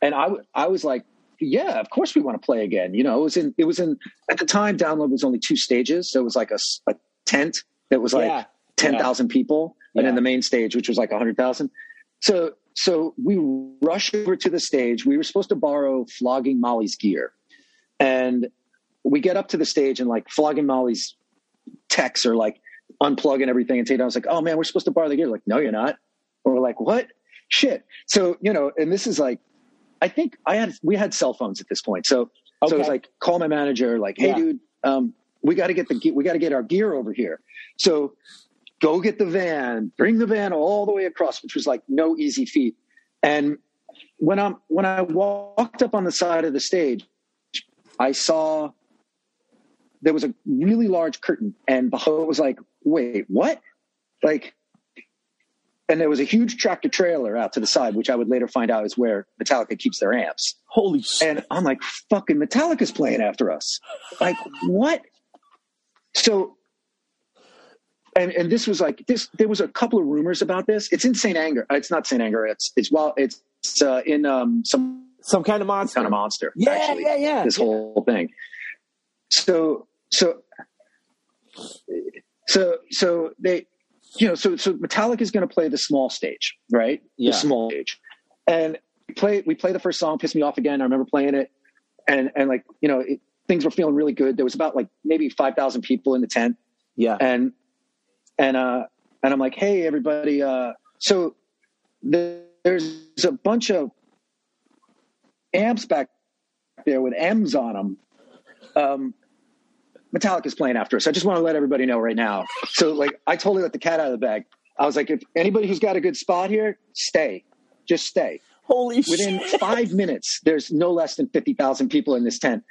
and I, I was like, yeah, of course we want to play again. You know, it was in, it was in, at the time, download was only two stages. So it was like a, a tent that was like Yeah. 10,000 people. And Yeah. then the main stage, which was like 100,000. So, so we rush over to the stage. We were supposed to borrow Flogging Molly's gear. And we get up to the stage and like Flogging Molly's techs are like unplugging everything and Tate I was like, oh man, we're supposed to borrow the gear. Like, no, you're not. And we're like, what? Shit. So, you know, and this is like, I think I had, we had cell phones at this point. So, so it was like, call my manager, like, hey Yeah. dude, um, we got to get the, we got to get our gear over here. So go get the van, bring the van all the way across, which was like no easy feat. And when I'm, when I walked up on the side of the stage, I saw there was a really large curtain and it was like, wait, what? Like, and there was a huge tractor trailer out to the side, which I would later find out is where Metallica keeps their amps. Holy shit. And I'm like, fucking Metallica's playing after us. Like, what? So, and and this was like this. There was a couple of rumors about this. It's in Saint Anger. uh, It's not Saint Anger. It's it's well, it's, it's uh, in um, some Some kind of monster. kind of monster. Yeah, actually, yeah, yeah. This whole thing. So so so so they, you know, so so Metallica is going to play the small stage, right? Yeah. The small stage, and play we play the first song, "Piss Me Off Again." I remember playing it, and and like you know, it, things were feeling really good. There was about like maybe five thousand people in the tent, Yeah. and and uh and I'm like, hey everybody, uh so the, there's a bunch of amps back there with M's on them. Um, Metallica's playing after us. I just want to let everybody know right now. So like, I totally let the cat out of the bag. I was like, if anybody who's got a good spot here, stay, just stay Holy within shit. five minutes, there's no less than 50,000 people in this tent.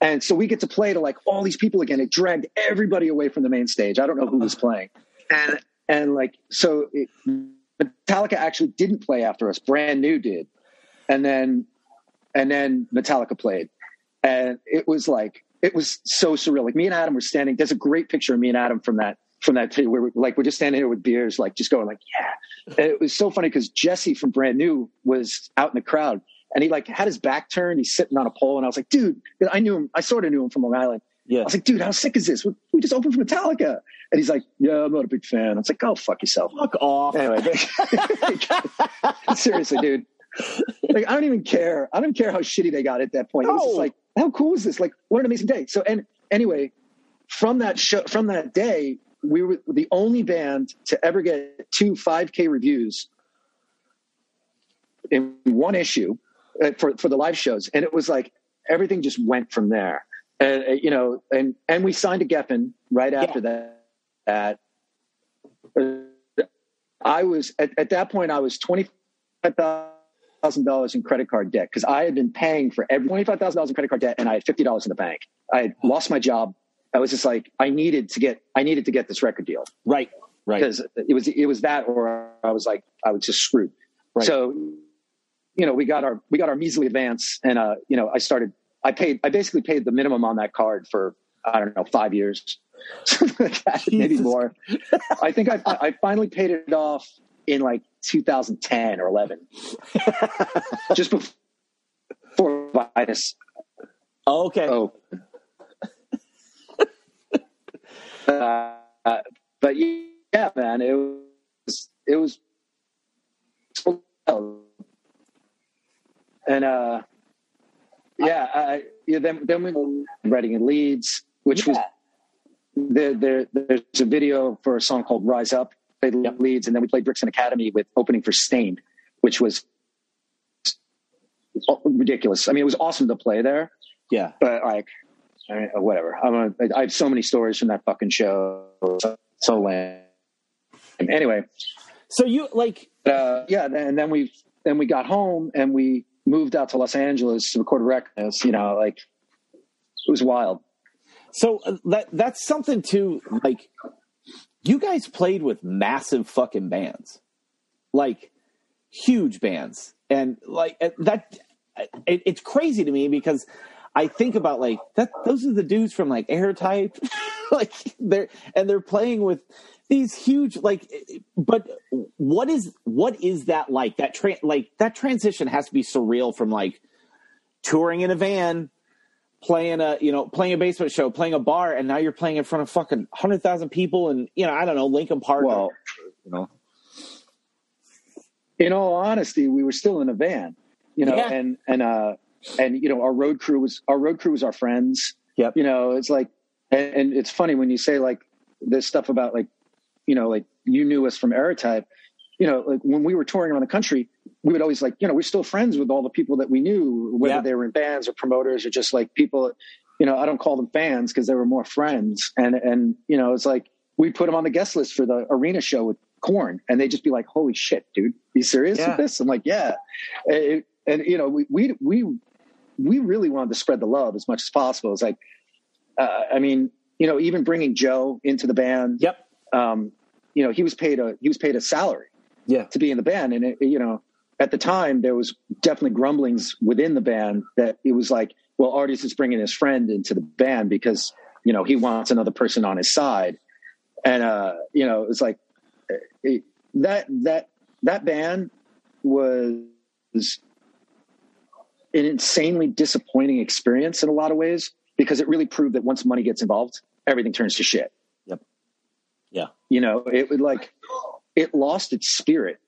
And so we get to play to like all these people again. It dragged everybody away from the main stage. I don't know who was playing. And, and like, so it, Metallica actually didn't play after us. Brand new did. And then, and then Metallica played. And it was like, it was so surreal. Like me and Adam were standing, there's a great picture of me and Adam from that, from that, where we're like, we're just standing here with beers, like just going like, yeah. And it was so funny because Jesse from Brand New was out in the crowd and he like had his back turned. He's sitting on a pole. And I was like, dude, I knew him. I sort of knew him from Long Island. Yeah. I was like, dude, how sick is this? We, we just opened for Metallica. And he's like, yeah, I'm not a big fan. I was like, go fuck yourself. Fuck off. Anyway, seriously, dude. Like, I don't even care. I don't care how shitty they got at that point. It was just like, how cool is this? Like, what an amazing day. So, and anyway, from that show, from that day, we were the only band to ever get two 5K reviews in one issue for for the live shows, and it was like everything just went from there. And uh, you know, and and we signed to Geffen right after that. That uh, I was at, at that point, I was twenty five thousand dollars in credit card debt because I had been paying for every twenty five thousand dollars in credit card debt, and I had fifty dollars in the bank. I had lost my job. I was just like, I needed to get, I needed to get this record deal Right. Right. because it was it was that or I was like I was just screwed. Right. So, you know, we got our we got our measly advance, and uh, you know, I started. I paid. I basically paid the minimum on that card for I don't know five years, something like that, maybe more. I think I I finally paid it off in like 2010 or 11, just before Vitus. Oh, okay. Oh. uh, but yeah, man, it was it was and uh, yeah, I, yeah. Then then we were writing in Leeds, which was there, there. There's a video for a song called "Rise Up." Played Leeds, and then we played Brixton Academy with opening for Staind, which was ridiculous. I mean, it was awesome to play there Yeah. but like, I mean, whatever. I'm a, I have so many stories from that fucking show. So, so lame. Anyway, So you like uh, yeah, and then we then we got home and we moved out to Los Angeles to record records. You know, like it was wild. so uh, that that's something too like you guys played with massive fucking bands. Like huge bands. And like uh, that it, it's crazy to me because I think about like that those are the dudes from like Errortype like they're and they're playing with these huge like but what is what is that like that tra- like that transition has to be surreal from like touring in a van playing a you know playing a basement show playing a bar and now you're playing in front of fucking 100,000 people and you know I don't know Linkin Park or- Well, you know in all honesty, we were still in a van. You know, Yeah. and and uh and you know our road crew was our road crew was our friends. Yep. you know it's like and, and it's funny when you say like this stuff about like you know like you knew us from Errortype you know like when we were touring around the country we would always like you know we're still friends with all the people that we knew whether Yeah. they were in bands or promoters or just like people you know I don't call them fans because they were more friends and and you know it's like we put them on the guest list for the arena show with Korn and they'd just be like holy shit dude you serious Yeah. with this I'm like yeah and, and you know we we we we really wanted to spread the love as much as possible. It's like, uh, I mean, you know, even bringing Joe into the band, Yep. Um, you know, he was paid a he was paid a salary Yeah. to be in the band, and it, you know, at the time there was definitely grumblings within the band that it was like, well, Arty's is bringing his friend into the band because you know he wants another person on his side, and uh, you know, it's like it, that that that band was an insanely disappointing experience in a lot of ways because it really proved that once money gets involved, everything turns to shit. Yeah. You know, it would like it lost its spirit,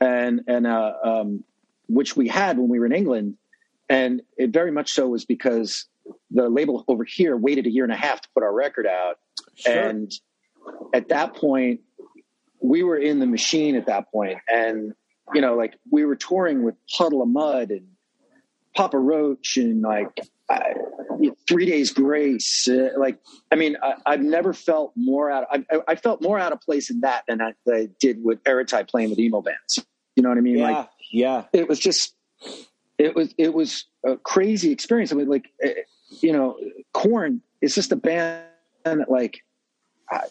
and and uh, um, which we had when we were in England, and it very much so was because the label over here waited a year and a half to put our record out, and at that point, we were in the machine at that point, and you know, like we were touring with Puddle of Mudd and Papa Roach and like I, Three Days Grace. Uh, like, I mean, I, I've never felt more out. I, I felt more out of place in that than I, than I did with Errortype playing with emo bands. You know what I mean? Yeah. Like, yeah. it was just, it was, it was a crazy experience. I mean, like, eh, you know, Korn is just a band that like, I,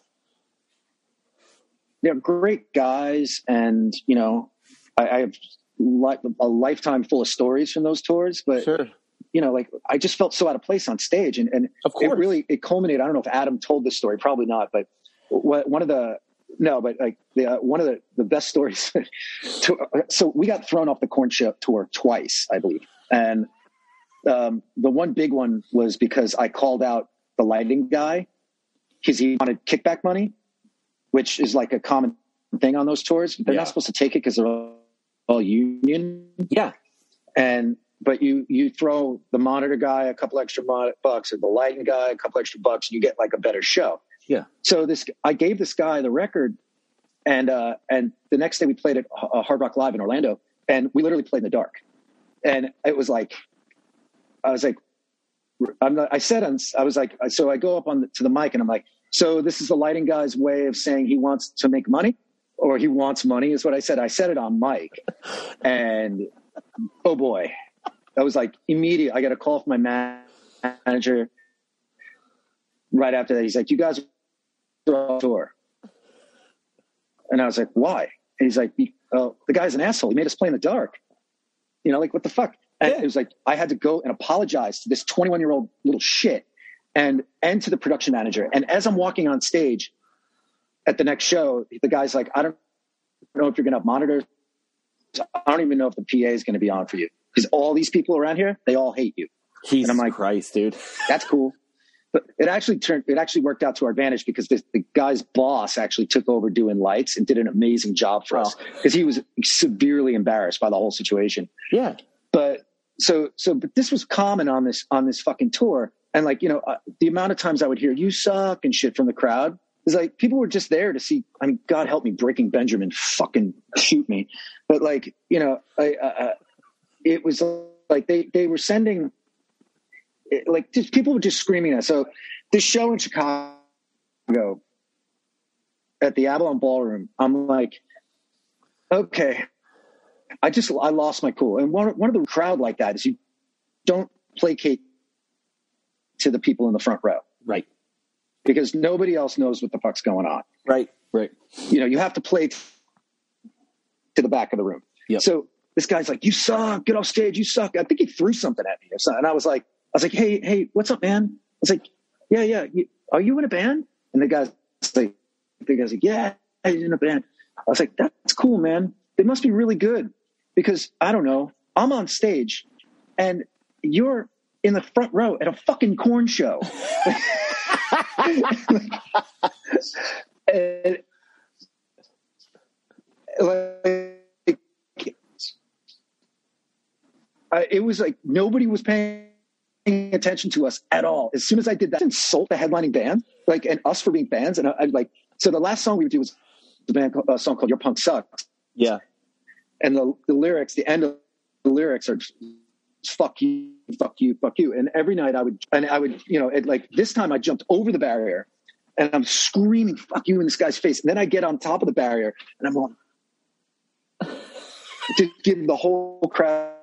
they're great guys, and you know, I, I have li- a lifetime full of stories from those tours. But Sure. You know, like I just felt so out of place on stage, and and Of course. it really it culminated. I don't know if Adam told this story, probably not, but what, one of the no, but like the uh, one of the the best stories. to, so we got thrown off the Korn show tour twice, I believe, and um, the one big one was because I called out the lighting guy because he wanted kickback money, which is like a common thing on those tours. They're Yeah. not supposed to take it because they're all, all union Yeah. and but you you throw the monitor guy a couple extra mo- bucks or the lighting guy a couple extra bucks and you get like a better show Yeah. so this i gave this guy the record and uh and the next day we played at uh, hard rock live in orlando and we literally played in the dark. And it was like, I was like, I'm not, I said, on, I was like, so I go up on the, to the mic and I'm like, so this is the lighting guy's way of saying he wants to make money or he wants money is what I said. I said it on mic and oh boy, that was like immediate. I got a call from my man- manager right after that. He's like, you guys are off tour. And I was like, why? And he's like, oh, the guy's an asshole. He made us play in the dark. You know, like what the fuck? And Yeah. it was like I had to go and apologize to this 21 year old little shit and and to the production manager. And as I'm walking on stage at the next show, the guy's like, I don't know if you're gonna have monitors. I don't even know if the PA is gonna be on for you. Because all these people around here, they all hate you. Jesus And I'm like- Christ, dude. That's cool. But it actually turned it actually worked out to our advantage because this, the guy's boss actually took over doing lights and did an amazing job for us because he was severely embarrassed by the whole situation. Yeah. But so so but this was common on this on this fucking tour and like you know uh, the amount of times I would hear you suck and shit from the crowd is like people were just there to see. I mean, God help me, Breaking Benjamin fucking shoot me, but like you know, I, uh, uh, it was like they they were sending like just, people were just screaming at. us. So this show in Chicago at the Avalon Ballroom, I'm like, okay, I just I lost my cool. And one one of the crowd like that is you don't placate to the people in the front row Right. because nobody else knows what the fuck's going on. Right. Right. You know, you have to play to the back of the room. Yep. So this guy's like, "You suck! Get off stage! You suck!" I think he threw something at me or something, and I was like, "I was like, hey, hey, what's up, man?" I was like, "Yeah, yeah. You, are you in a band?" And the guy's like, "The guy's like, yeah, I'm in a band." I was like, "That's cool, man. They must be really good because I don't know. I'm on stage, and you're in the front row at a fucking Korn show." and like I, it was like nobody was paying attention to us at all. As soon as I did that, insult the headlining band, like, and us for being bands. And I, I like, so the last song we would do was the band a song called "Your Punk Sucks," Yeah. and the, the lyrics, the end of the lyrics are just, "fuck you, fuck you, fuck you." And every night I would, and I would, you know, it, like this time I jumped over the barrier, and I'm screaming "fuck you" in this guy's face. And then I get on top of the barrier, and I'm going to give the whole crowd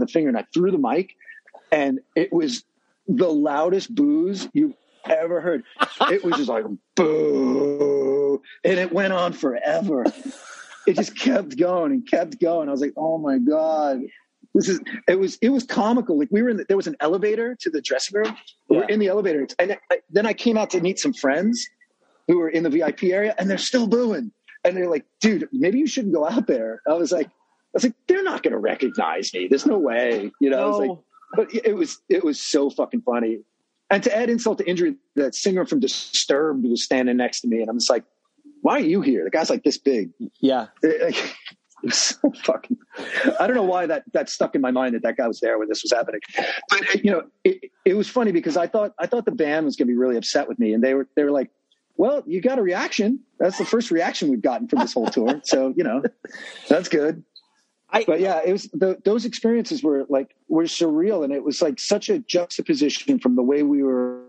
the finger, and I threw the mic, and it was the loudest booze you've ever heard. It was just like boo, and it went on forever. It just kept going and kept going. I was like, oh my god. This is it was it was comical. Like we were in the, there was an elevator to the dressing room. We We're in the elevator, and I, then I came out to meet some friends who were in the VIP area, and they're still booing. And they're like, "Dude, maybe you shouldn't go out there." I was like, "I was like, they're not going to recognize me. There's no way." You know, I was like, but it was it was so fucking funny. And to add insult to injury, that singer from Disturbed was standing next to me, and I'm just like, "Why are you here?" The guy's like this big. Yeah. It, like, it so fucking. I don't know why that that stuck in my mind that that guy was there when this was happening. But you know, it, it was funny because I thought I thought the band was going to be really upset with me, and they were they were like, "Well, you got a reaction. That's the first reaction we've gotten from this whole tour. So you know, that's good." I- but yeah, it was the, those experiences were like were surreal, and it was like such a juxtaposition from the way we were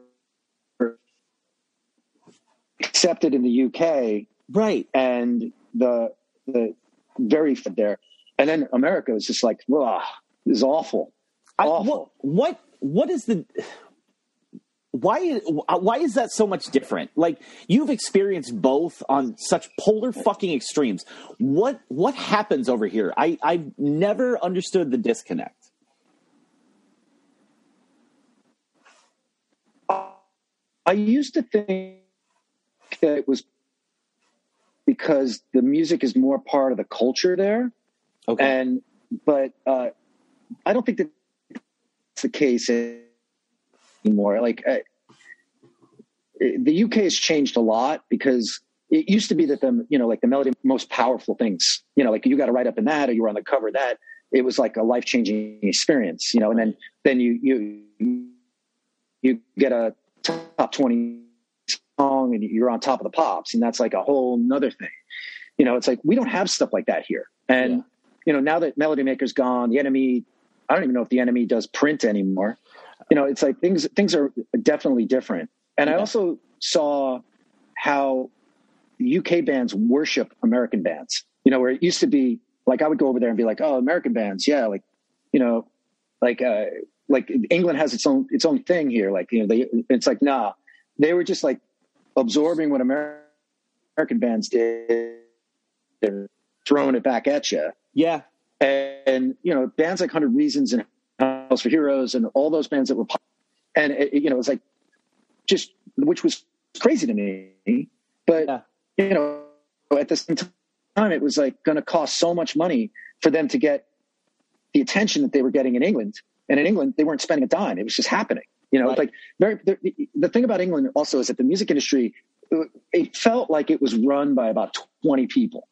accepted in the UK Right. and the the very fit there. And then America was just like, wow, this is awful. I, what, what what is the why why is that so much different? Like you've experienced both on such polar fucking extremes. What what happens over here? I I've never understood the disconnect. I used to think that it was because the music is more part of the culture there. Okay. And but uh, I don't think that it's the case anymore. Like uh, the UK has changed a lot because it used to be that the you know like the melody most powerful things you know like you got to write up in that or you were on the cover of that. It was like a life changing experience, you know. And then then you you you get a top twenty song and you're on top of the pops, and that's like a whole nother thing. You know, it's like we don't have stuff like that here, and you know, now that Melody Maker's gone, the NME, I don't even know if the NME does print anymore. You know, it's like things things are definitely different. And I also saw how UK bands worship American bands. You know, where it used to be like I would go over there and be like, "Oh, American bands, yeah, like you know, like uh, like England has its own its own thing here. Like you know, they it's like nah, they were just like absorbing what Amer- American bands did and throwing it back at you. Yeah. And you know, bands like Hundred Reasons and For Heroes and all those bands that were, pop- and it, you know, it was like just which was crazy to me. But Yeah. you know, at the same time, it was like going to cost so much money for them to get the attention that they were getting in England. And in England, they weren't spending a dime; it was just happening. You know, Right. like very. The, the thing about England also is that the music industry, uh, it felt like it was run by about twenty people,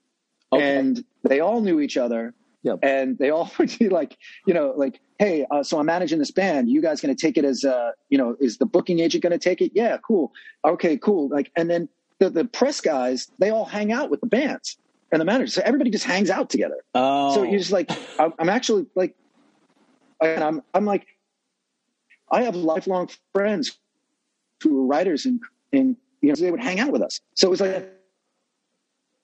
Okay. and they all knew each other. Yep. And they all would be like, you know, like, hey, uh, so I'm managing this band. You guys going to take it as, uh, you know, is the booking agent going to take it? Yeah, cool. Okay, cool. Like, and then the, the press guys, they all hang out with the bands and the managers. So everybody just hangs out together. Oh. So you're just like, I'm, actually like, and I'm, I'm like, I have lifelong friends who were writers and, and, you know, they would hang out with us. So it was like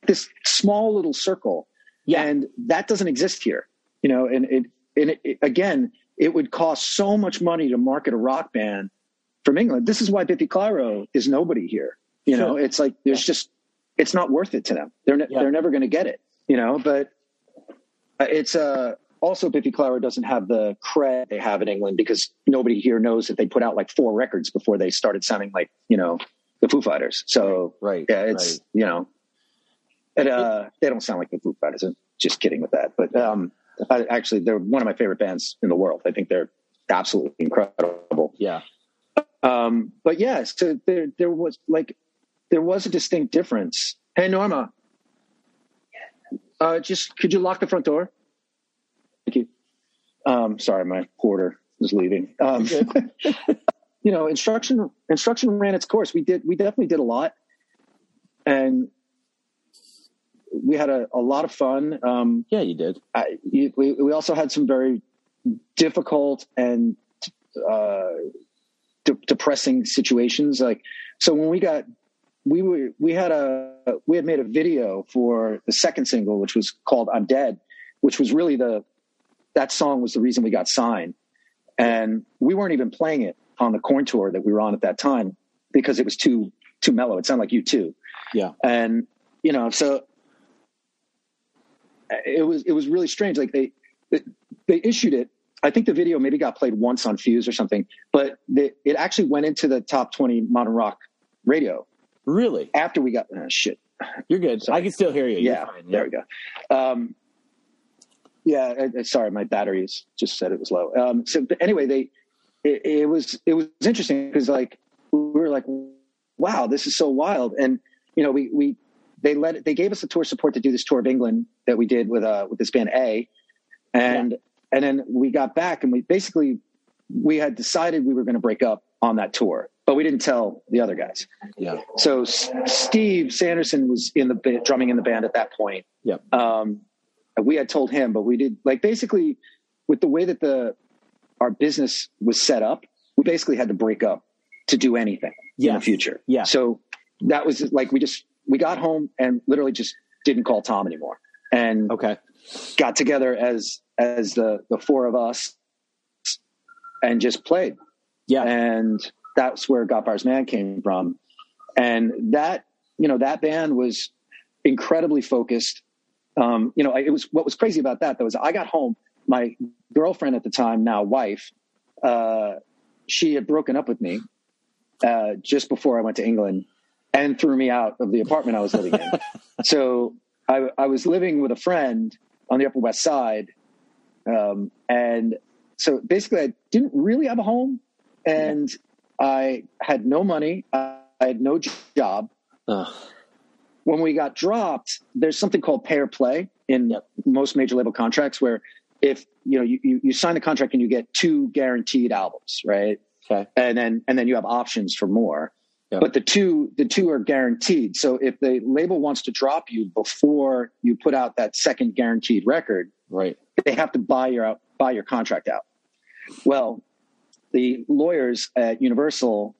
this small little circle. Yeah. And that doesn't exist here, you know, and it, and it, it- again, it would cost so much money to market a rock band from England. This is why Biffy Clyro is nobody here. You know, it's like, there's just, it's not worth it to them. They're, ne- Yeah. they're never going to get it, you know, but uh, it's, uh, also Biffy Clyro doesn't have the cred they have in England because nobody here knows that they put out like four records before they started sounding like, you know, the Foo Fighters. So Right. yeah, it's, you know, and, uh, they don't sound like the Foo Fighters. I'm just kidding with that. But, um, I, actually they're one of my favorite bands in the world. I think they're absolutely incredible. Yeah. Um, but yes, so there, there was like, there was a distinct difference. Hey, Norma, uh, just could you lock the front door? Thank you. Um, sorry, my porter is leaving. Um, you know, instruction instruction ran its course. We did we definitely did a lot, and we had a, a lot of fun. Um, Yeah, you did. I, we we also had some very difficult and uh, de- depressing situations. Like so, when we got we were we had a we had made a video for the second single, which was called "I'm Dead," which was really the that song was the reason we got signed, and we weren't even playing it on the Korn tour that we were on at that time because it was too too mellow. It sounded like U2 Yeah. and you know so it was it was really strange like they they issued it i think the video maybe got played once on fuse or something but the, it actually went into the top 20 modern rock radio Really? after we got oh, shit You're good. Sorry. I can still hear you. Yeah fine. there we go um yeah I, I- sorry my batteries just said it was low um so but anyway they it, it was it was interesting because like we were like wow this is so wild and you know we we they let they gave us the tour support to do this tour of england that we did with uh with this band a and and then we got back and we basically we had decided we were going to break up on that tour but we didn't tell the other guys Yeah. so S- Steve Sanderson was in the ba- drumming in the band at that point. Yep. Um, we had told him, but we did like basically with the way that the our business was set up, we basically had to break up to do anything in the future. Yeah. So that was like we just we got home and literally just didn't call Tom anymore and Okay. got together as as the the four of us and just played Yeah. and that's where Godfire's Man came from. And that, you know, that band was incredibly focused. Um, you know, it was what was crazy about that though is I got home, my girlfriend at the time, now wife, uh, she had broken up with me uh, just before I went to England and threw me out of the apartment I was living in. so I, I was living with a friend on the Upper West Side, um, and so basically I didn't really have a home, and I had no money. I had no job. Ugh. When we got dropped, there's something called pay or play in Yep. most major label contracts, where if you know you, you, you sign a contract and you get two guaranteed albums, right? Okay. and then and then you have options for more. Yep. But the two the two are guaranteed. So if the label wants to drop you before you put out that second guaranteed record, Right. they have to buy your out, buy your contract out. Well, the lawyers at Universal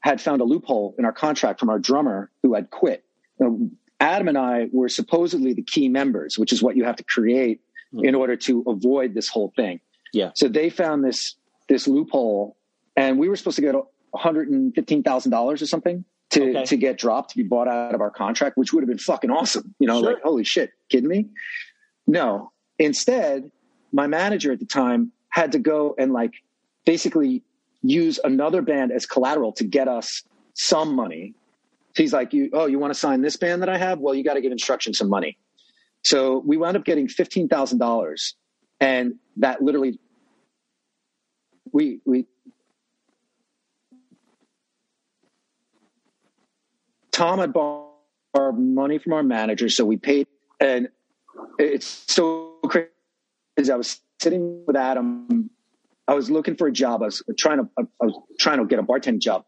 had found a loophole in our contract from our drummer who had quit. Now, Adam and I were supposedly the key members, which is what you have to create hmm. in order to avoid this whole thing. Yeah. So they found this this loophole, and we were supposed to get one hundred and fifteen thousand dollars or something to Okay. to get dropped to be bought out of our contract, which would have been fucking awesome. You know, Sure. like holy shit, kidding me? No. Instead, my manager at the time had to go and like basically use another band as collateral to get us some money. So he's like, "You oh, you want to sign this band that I have? Well, you got to give instruction some money." So we wound up getting fifteen thousand dollars, and that literally we we Tom had borrowed money from our manager, so we paid, and it's so crazy. I was sitting with Adam. I was looking for a job. I was trying to I was trying to get a bartending job,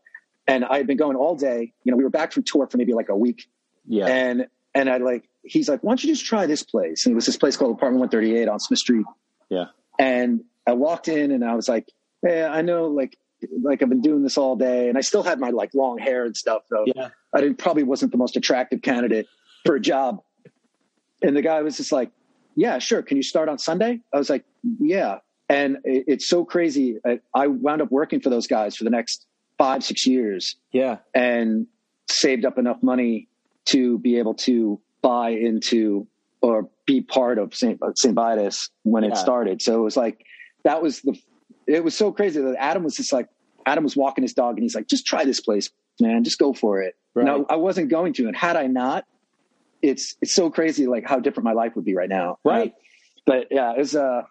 and I had been going all day. You know, we were back from tour for maybe like a week, Yeah. and and I like he's like, why don't you just try this place? And it was this place called Apartment One Thirty Eight on Smith Street. Yeah. And I walked in and I was like, yeah, I know, like like I've been doing this all day, and I still had my like long hair and stuff. So Yeah. I didn't, probably wasn't the most attractive candidate for a job. And the guy was just like, "Yeah, sure. Can you start on Sunday?" I was like, "Yeah." And it, it's so crazy. I, I wound up working for those guys for the next five, six years, Yeah. and saved up enough money to be able to buy into or be part of St. Uh, St. Vitus when Yeah. it started. So it was like that was the. It was so crazy that Adam was just like Adam was walking his dog and he's like, just try this place, man. Just go for it. Right. No, I wasn't going to, and had I not, it's it's so crazy like how different my life would be right now. Right. But yeah, it was uh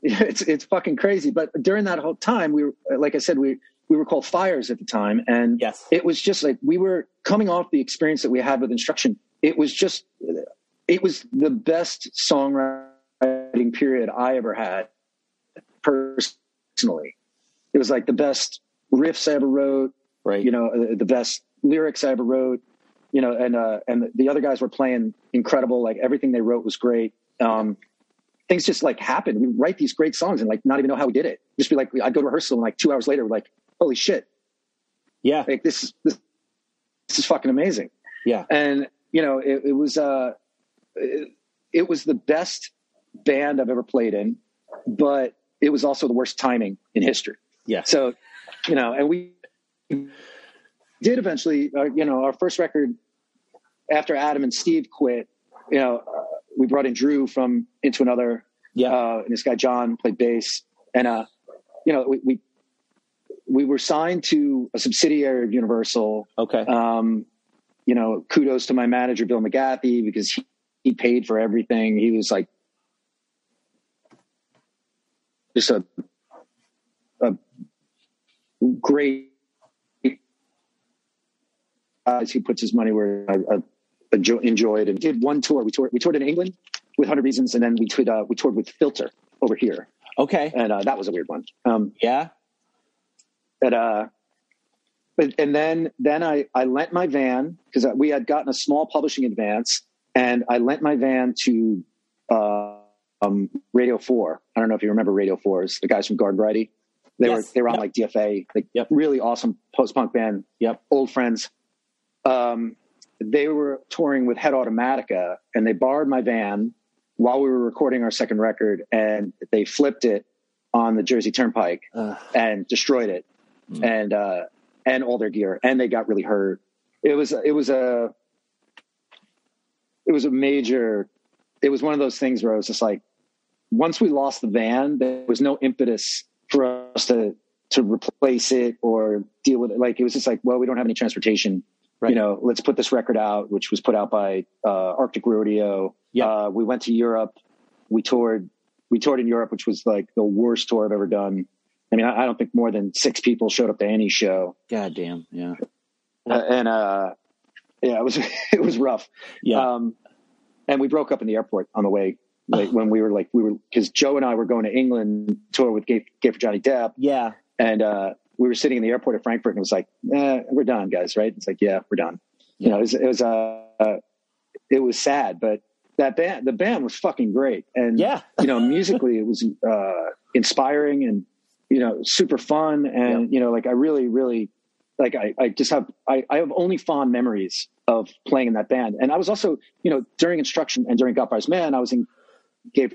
it's it's fucking crazy. But during that whole time, we were like I said, we we were called fires at the time, and Yes. it was just like we were coming off the experience that we had with instruction. It was just it was the best songwriting period I ever had personally. It was like the best riffs I ever wrote, Right. you know, uh, the best lyrics I ever wrote, you know, and uh, and the other guys were playing incredible. Like everything they wrote was great. Um, things just like happened. We write these great songs and like not even know how we did it. Just be like, I'd go to rehearsal and like two hours later, we're like, holy shit, yeah. like this is this, this is fucking amazing. Yeah. And you know, it, it was uh, it, it was the best band I've ever played in, but it was also the worst timing in history. Yeah. So, you know, and we did eventually, uh, you know, our first record after Adam and Steve quit, you know, uh, we brought in Drew from Into Another, Yeah. uh, and this guy John played bass, and uh, you know, we, we we were signed to a subsidiary of Universal. okay. Um, you know, kudos to my manager Bill McGathy because he, he paid for everything. He was like just a a great guys who puts his money where I, I enjo- enjoyed and did one tour. We toured we toured in England with Hundred Reasons, and then we toured uh, we toured with Filter over here, okay. and uh, that was a weird one. Um, Yeah. but uh but and then then i i lent my van because we had gotten a small publishing advance and i lent my van to uh um radio 4 i don't know if you remember radio 4s the guys from garden variety they Yes. were they were on Yep. like dfa like Yep. really awesome post-punk band Yep. old friends um they were touring with head automatica and they borrowed my van while we were recording our second record and they flipped it on the jersey turnpike Uh, and destroyed it and uh and all their gear and they got really hurt it was it was a it was a major it was one of those things where i was just like once we lost the van there was no impetus for us to to replace it or deal with it like it was just like well we don't have any transportation Right. you know let's put this record out which was put out by uh arctic rodeo Yeah. uh we went to europe we toured we toured in europe which was like the worst tour i've ever done I mean, I I don't think more than six people showed up to any show, God damn. Yeah. uh, and uh, yeah, it was it was rough. Yeah. Um, and we broke up in the airport on the way, like when we were like we were because Joe and I were going to England tour with Gay, Gay for Johnny Depp, yeah. and uh, we were sitting in the airport at Frankfurt, and it was like, eh, "We're done, guys." Right? It's like, "Yeah, we're done." You know, it was it was uh, uh, it was sad, but that band, the band was fucking great. And, Yeah. you know, musically it was, uh, inspiring and, you know, super fun. And, you know, like I really, really, like I, I just have, I, I have only fond memories of playing in that band. And I was also, you know, during instruction and during God Man, I was in, gave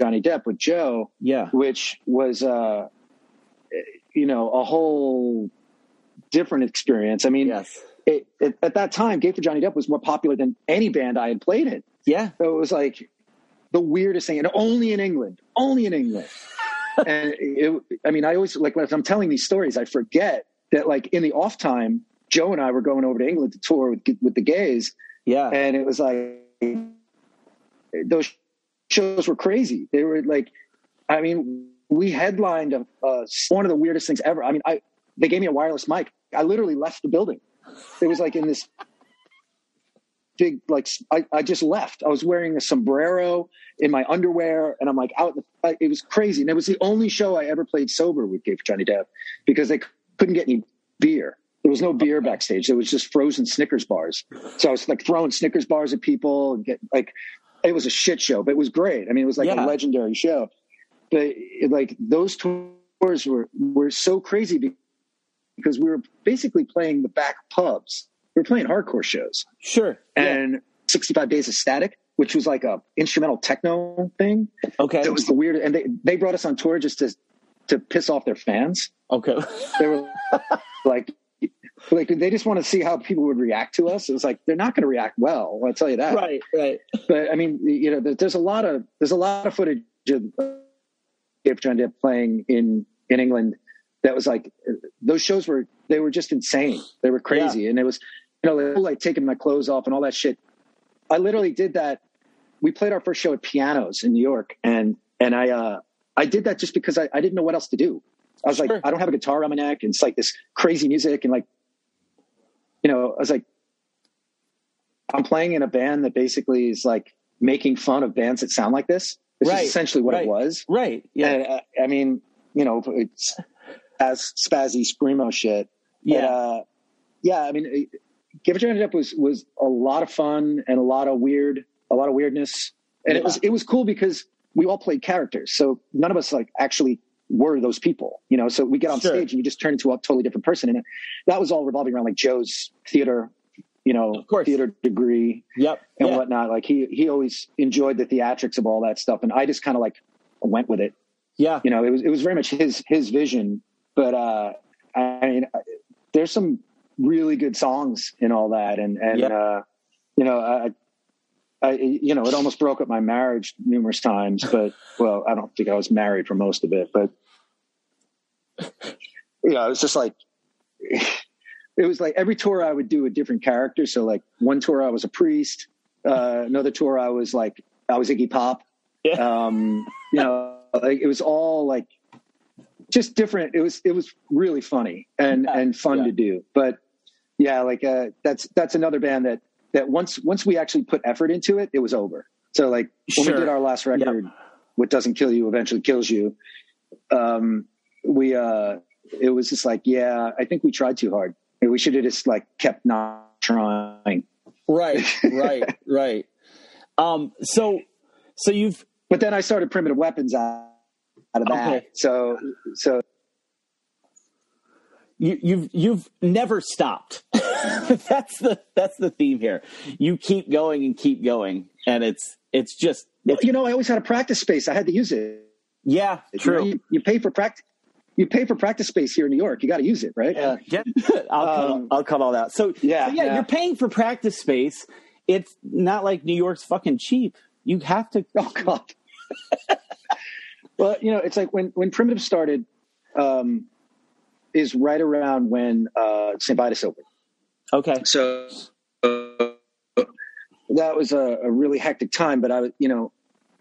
Johnny Depp with Joe, Yeah. which was, uh, you know, a whole different experience. I mean, Yes. it, it, at that time, Gay for Johnny Depp was more popular than any band I had played in. Yeah. So it was like the weirdest thing, and only in England, only in England. and it, I mean, I always like when I'm telling these stories, I forget that like in the off time, Joe and I were going over to England to tour with with the gays, Yeah. and it was like those shows were crazy. They were like, I mean, we headlined a, one of the weirdest things ever. I mean, I they gave me a wireless mic. I literally left the building. It was like in this big like I, I just left. I was wearing a sombrero in my underwear, and I'm like out. The, it was crazy, and it was the only show I ever played sober with Johnny Depp because they couldn't get any beer. There was no beer backstage. There was just frozen Snickers bars. So I was like throwing Snickers bars at people and get like it was a shit show, but it was great. I mean, it was like Yeah. a legendary show. But it, like those tours were were so crazy because we were basically playing the back pubs. We were playing hardcore shows Sure. Yeah. and 65 Days of Static, which was like a instrumental techno thing. Okay. It was the weird, and they they brought us on tour just to to piss off their fans. Okay. They were like. Like they just want to see how people would react to us. It's like they're not going to react well. I'll tell you that. right. Right. But I mean, you know, there's a lot of there's a lot of footage of John Depp playing in in England that was like those shows were they were just insane. They were crazy, and it was you know like, like taking my clothes off and all that shit. I literally did that. We played our first show at Pianos in New York, and and I uh I did that just because I, I didn't know what else to do. I was Sure. like, I don't have a guitar on my neck, and it's like this crazy music, and like, you know, I was like, I'm playing in a band that basically is like making fun of bands that sound like this. This Right, is essentially what right. it was. Right. Yeah. And uh, I mean, you know, it's as spazzy screamo shit. But, Yeah. uh, yeah. I mean, it- Gay for Johnny Depp was was a lot of fun and a lot of weird, a lot of weirdness, and it was it was cool because we all played characters, so none of us like actually were those people, you know. So we get on Sure. stage and you just turn into a totally different person, and that was all revolving around like Joe's theater, you know, theater degree Yep. and yeah. whatnot. Like he he always enjoyed the theatrics of all that stuff, and I just kind of like went with it. Yeah. You know, it was it was very much his his vision. But uh, I mean, there's some really good songs in all that, and and Yeah. uh, you know, I, I you know, it almost broke up my marriage numerous times. But well, I don't think I was married for most of it, but you know, it was just like. It was like every tour I would do a different character. So like one tour I was a priest, uh, another tour I was like I was Iggy Pop. Yeah. Um, you know, like it was all like just different. It was it was really funny and Yeah. and fun Yeah. to do. But yeah, like uh, that's that's another band that that once once we actually put effort into it, it was over. So like when Sure. we did our last record, "What Doesn't Kill You Eventually Kills You," um, we uh, it was just like, yeah, I think we tried too hard. We should have just like kept not trying. Right. Right. right. Um. So. So you've. But then I started Primitive Weapons out, out of that. Okay. So so you, you've you've never stopped. that's the that's the theme here. You keep going and keep going, and it's it's just it's, you know, I always had a practice space. I had to use it. yeah, You know, true. You, you pay for practice. You pay for practice space here in New York. You got to use it, right? Yeah, yeah. I'll cut Um, I'll cut all that. So yeah, so yeah, yeah. you're paying for practice space. It's not like New York's fucking cheap. You have to. Oh God. well, you know, it's like when when Primitive started, um, is right around when uh, St. Vitus opened. Okay. So uh, that was a, a really hectic time. But I was, you know,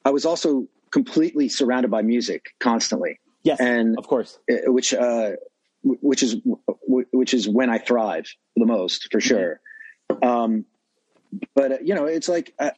I was also completely surrounded by music constantly. Yes. And- of course. which uh, which is which is when I thrive the most for sure. Um, but uh, you know, it's like, uh,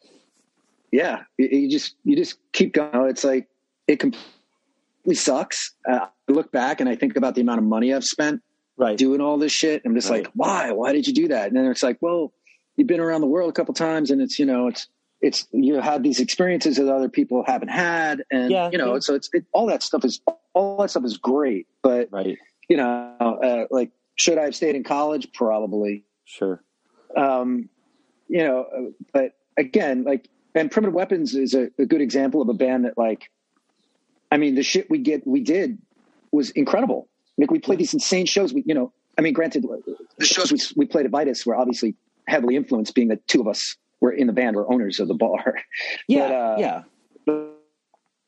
yeah, you, you just you just keep going. It's like it completely sucks. Uh, I look back and I think about the amount of money I've spent Right. doing all this shit. I'm just Right. like, why? Why did you do that? And then it's like, well, you've been around the world a couple times, and it's you know, it's it's you had these experiences that other people haven't had, and Yeah, you know, yeah. so it's it, all that stuff is all that stuff is great. But Right. you know, uh, like should I have stayed in college? Probably. Sure. Um, you know, uh, but again, like, and Primitive Weapons is a, a good example of a band that, like, I mean, the shit we get we did was incredible. Like, we played these insane shows. We, you know, I mean, granted, the shows we we played at Vitus were obviously heavily influenced, being that two of us were in the band, were owners of the bar. Yeah. But, uh, yeah. but,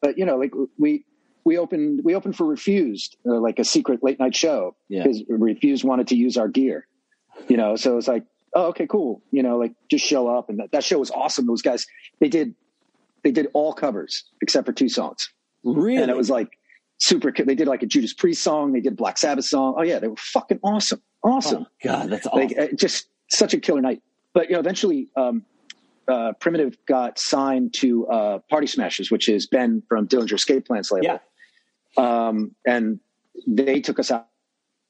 but you know, like we we opened we opened for Refused, uh, like a secret late night show Yeah. because Refused wanted to use our gear. You know, so it's like, oh, okay, cool. You know, like just show up, and that, that show was awesome. Those guys, they did they did all covers except for two songs, Really? and it was like super. They did like a Judas Priest song, they did Black Sabbath song. Oh yeah, they were fucking awesome, awesome Oh, God, that's awesome. like uh, just such a killer night. But you know, eventually, um, uh, Primitive got signed to uh, Party Smashes, which is Ben from Dillinger Escape Plans label, yeah. um, and they took us out,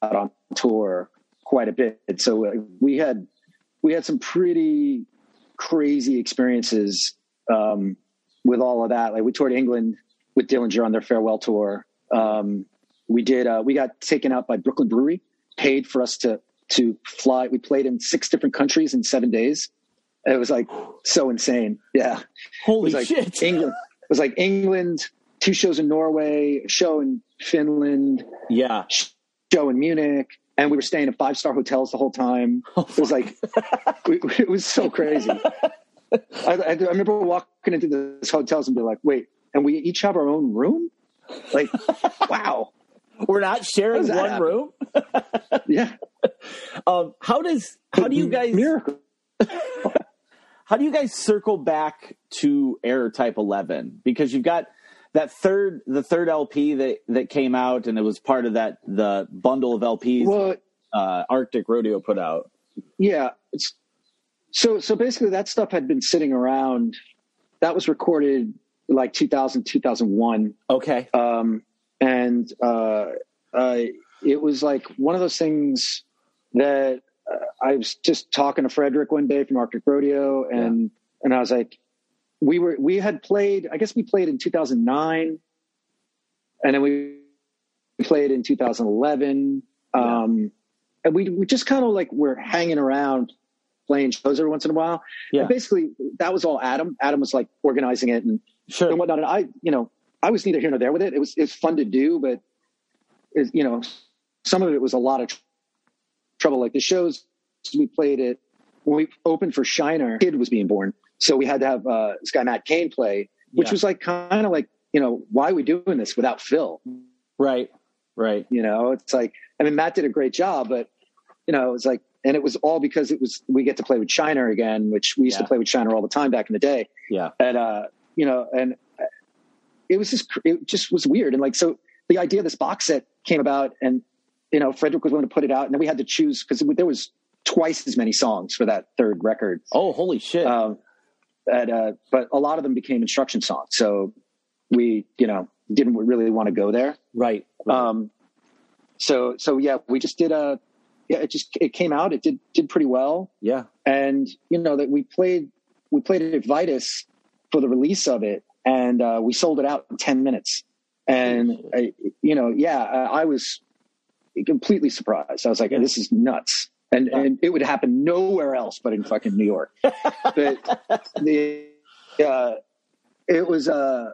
out on tour quite a bit. So uh, we had we had some pretty crazy experiences um, with all of that. Like we toured England with Dillinger on their farewell tour. Um, we did. Uh, we got taken out by Brooklyn Brewery, paid for us to to fly. We played in six different countries in seven days. It was like so insane. Yeah, it Holy was like shit. England. It was like England, two shows in Norway, a show in Finland, Yeah. show in Munich, and we were staying at five star hotels the whole time. It was like we- it was so crazy. I, I, I remember walking into this hotels and be like, "Wait, and we each have our own room? Like, wow, We're not sharing one happen? room. yeah, Um, how does how do you guys miracle?" How do you guys circle back to Errortype Eleven? Because you've got that third the third LP that that came out and it was part of that the bundle of LPs Well, uh, Arctic Rodeo put out. yeah. It's, so so basically, that stuff had been sitting around. That was recorded like 2000, 2001. Okay. um, and uh, uh, it was like one of those things that I was just talking to Frederick one day from Arctic Rodeo, and and I was like, we were we had played, I guess we played in 2009, and then we played in 2011, um, and we we just kind of like we're hanging around playing shows every once in a while. Yeah. And basically, that was all Adam. Adam was like organizing it and Sure. and whatnot. And I, you know, I was neither here nor there with it. It was it's fun to do, but it, you know, some of it was a lot of tr- trouble. Like the shows we played it when we opened for Shiner, kid was being born, so we had to have uh, this guy Matt Kane play, which Yeah. was like kind of like you know why are we doing this without Phil? Right. Right. You know, it's like I mean Matt did a great job, but you know it's like. And it was all because it was we get to play with Shiner again, which we used Yeah. to play with Shiner all the time back in the day Yeah. and uh you know and uh, it was just it just was weird and like so the idea of this box set came about and you know frederick was willing to put it out and then we had to choose because there was twice as many songs for that third record Oh, holy shit. um and, uh but a lot of them became instruction songs so we you know didn't really want to go there right. right. um so so yeah we just did a yeah it just it came out it did did pretty well yeah. and you know that we played we played it at Vitus for the release of it, and uh, we sold it out in ten minutes. And I, you know, yeah, I, I was completely surprised. I was like. "This is nuts," and and it would happen nowhere else but in fucking New York. but the uh, it was uh,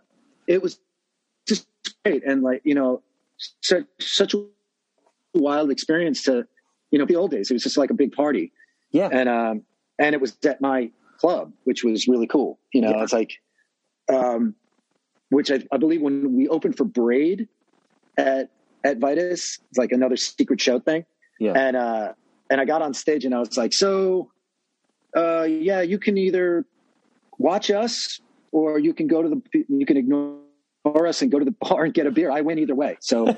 it was just great, and like you know, such such a wild experience to you know the old days. It was just like a big party Yeah. and um and it was at my club which was really cool you know Yeah. it's like um which I, I believe when we opened for braid at at vitus it's like another secret show thing Yeah. and uh and i got on stage and i was like so uh yeah you can either watch us or you can go to the you can ignore us and go to the bar and get a beer i win either way so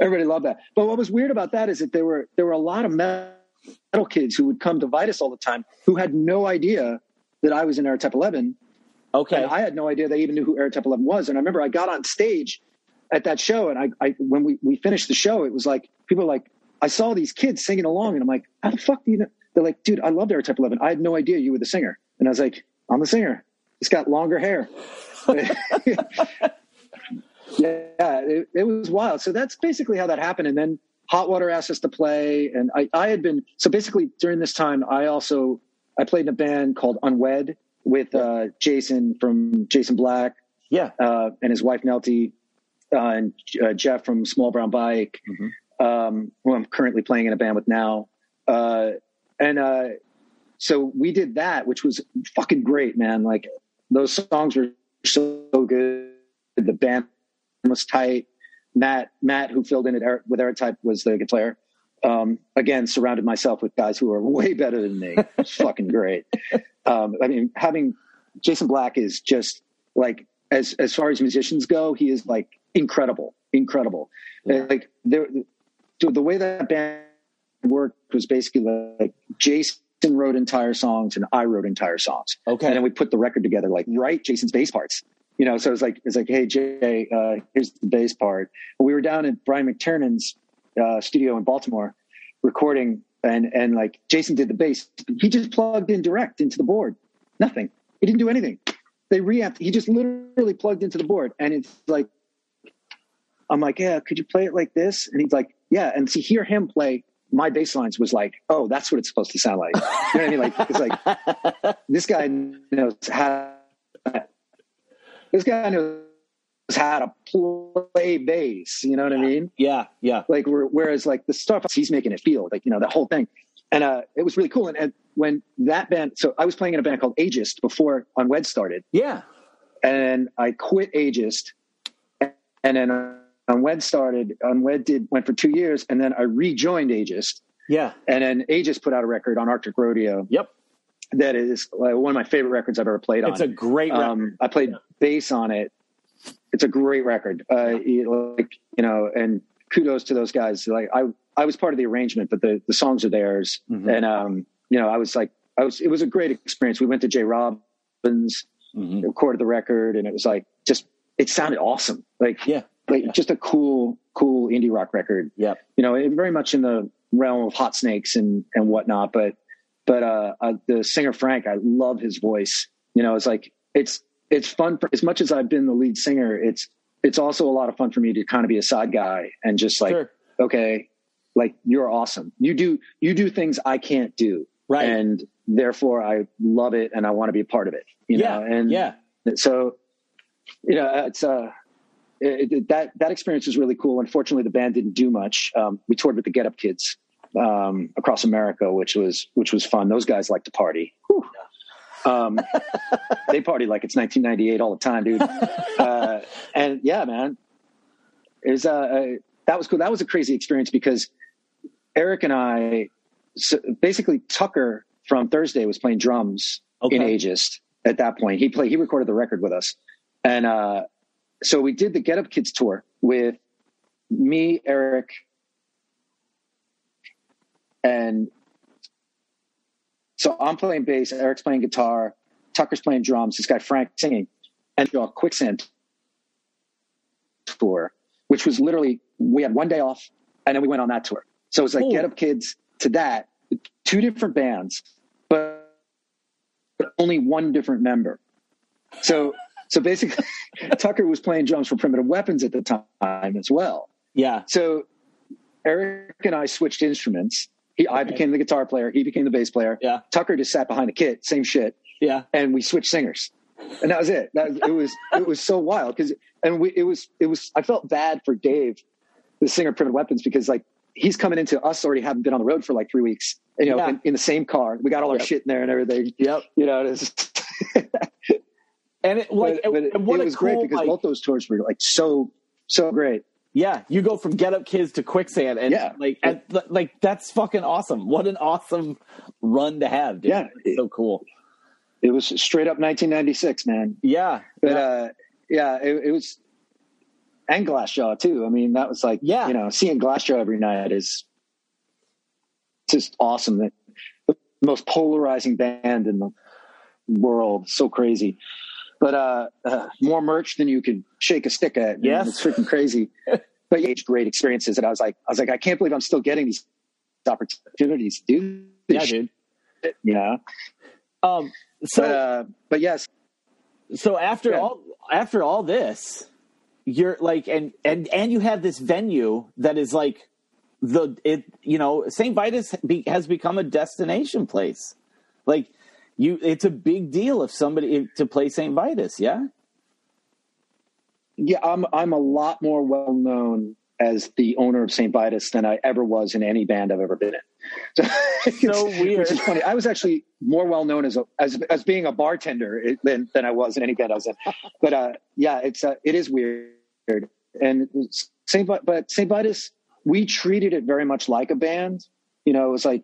everybody loved that. But what was weird about that is that there were there were a lot of metal kids who would come to Vitus all the time who had no idea that I was in Errortype 11, Okay. and I had no idea they even knew who Errortype 11 was. And I remember I got on stage at that show, and I, I when we we finished the show, it was like people were like. I saw these kids singing along, and I'm like, how the fuck do you know? They're like, dude, I loved Errortype 11. I had no idea you were the singer. And I was like, I'm the singer. It's got longer hair. yeah, it, it was wild. So that's basically how that happened. And then Hot Water asked us to play, and I, I had been so basically during this time, I also I played in a band called Unwed with uh, Jason from Jason Black Yeah. uh, and his wife Nelty and uh, Jeff from Small Brown Bike, um, who I'm currently playing in a band with now. Uh, and uh, so we did that, which was fucking great, man. Like those songs were so good. The band was tight. Matt, Matt, who filled in at with Errortype, was the guitar player. Um, again, surrounded myself with guys who are way better than me. It's fucking great. Um, I mean, having Jason Black is just like as as far as musicians go, he is like incredible, incredible. Like there, the, the way that band worked was basically like Jason wrote entire songs and I wrote entire songs. Okay. And then we put the record together, like write Jason's bass parts. You know, so it's like it's like, hey Jay, uh, here's the bass part. And we were down at Brian McTernan's uh, studio in Baltimore, recording, and and like Jason did the bass. He just plugged in direct into the board. Nothing. He didn't do anything. They reamped. He just literally plugged into the board, and it's like, I'm like, yeah, could you play it like this? And he's like, yeah. And to hear him play my bass lines was like, oh, that's what it's supposed to sound like. You know what I mean? Like it's like this guy knows how. This guy knows how to play bass. You know what I mean? Yeah. Yeah. Like whereas like the stuff he's making it feel like you know the whole thing, and uh, it was really cool. And, and when that band, so I was playing in a band called Ageist before Unwed started, Yeah. and I quit Ageist, and then uh, Unwed started. Unwed did went for two years, and then I rejoined Ageist. Yeah. and then Ageist put out a record on Arctic Rodeo Yep. that is like one of my favorite records I've ever played on. It's a great record. Um, I played bass on it. It's a great record. Uh, it- like you know, and kudos to those guys. Like I, I was part of the arrangement, but the the songs are theirs. Mhm. And um, you know, I was like, I was. It was a great experience. We went to Jay Robbins, Mhm. recorded the record, and it was like just it sounded awesome. Like Yeah. Like just a cool, cool indie rock record Yep. you know, it- very much in the realm of hot snakes and, and whatnot. But, but, uh, uh, the singer Frank, I love his voice. You know, it's like, it's, it's fun for, as much as I've been the lead singer. It's, it's also a lot of fun for me to kind of be a side guy and just like, Sure. okay, like you're awesome. You do, you do things I can't do. Right. And therefore I love it and I want to be a part of it, you yeah. know, and yeah. so you know it's uh it, it- that that experience was really cool. Unfortunately the band didn't do much. Um we toured with the get up kids um across america which was which was fun. Those guys like to party. Um they party like it's 1998 all the time dude. Uh and yeah man. It was uh, uh that was cool. That was a crazy experience because eric and i so basically tucker from thursday was playing drums in Ageist at that point. He played, he recorded the record with us. And, uh, so we did the Get Up Kids tour with me, Eric, and so I'm playing bass, Eric's playing guitar, Tucker's playing drums, this guy Frank singing, and a quicksand tour, which was literally we had one day off, and then we went on that tour. So it was like Cool. Get Up Kids to that, two different bands, but, but only one different member. So so basically, Tucker was playing drums for Primitive Weapons at the time as well. Yeah. So Eric and I switched instruments. He, I became the guitar player. He became the bass player. Yeah. Tucker just sat behind the kit, same shit, Yeah. and we switched singers, and that was it. That it was it was so wild because and we it was it was I felt bad for Dave, the singer of Primitive Weapons, because like he's coming into us already having been on the road for like three weeks, you know, Yeah. in, in the same car. We got all our Yep. shit in there and everything. Yep. You know, it's, And it like but, but and what it a was cool, great because like- both those tours were like so so great. Yeah, you go from Get Up Kids to Quicksand, and Yeah. like, and, like that's fucking awesome. What an awesome run to have. Dude. Yeah. It's so cool. It was straight up 1996, man. Yeah, But yeah. uh, yeah, it, it was, and Glassjaw too. I mean, that was like, Yeah. you know, seeing Glassjaw every night is just awesome. The most polarizing band in the world, so crazy. But uh, uh, more merch than you could shake a stick at. Yes. it's freaking crazy. but yeah, great experiences. And I was like, I was like, I can't believe I'm still getting these opportunities to do this Yeah, dude. know. Um, so but uh, but yes, so after Yeah. all after all this you're like and and and you have this venue that is like the it you know st vitus be, has become a destination place like you it's a big deal if somebody to play st vitus yeah yeah, I'm I'm a lot more well known as the owner of St. Vitus than I ever was in any band I've ever been in. So, So weird. Which is funny. I was actually more well known as a, as as being a bartender eh, than than I was in any band I was in. But uh, yeah, it's uh, it is weird. And St. But St. Vitus, we treated it very much like a band. You know, it was like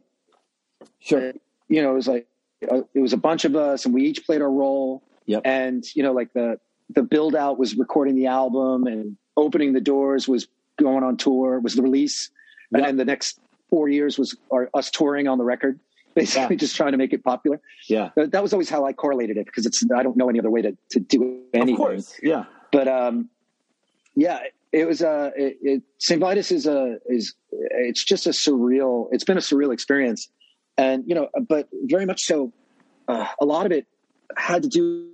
sure you know, it was like it was a bunch of us, and we each played our role. Yep. And you know, like the the build out was recording the album, and opening the doors was going on tour, was the release, and Yep. then the next four years was our, us touring on the record, basically Yeah. just trying to make it popular. yeah that was always how I correlated it because it's I don't know any other way to to do anything of course yeah but um yeah it was uh it, it st vitus is a is it's just a surreal it's been a surreal experience and you know but very much so uh, a lot of it had to do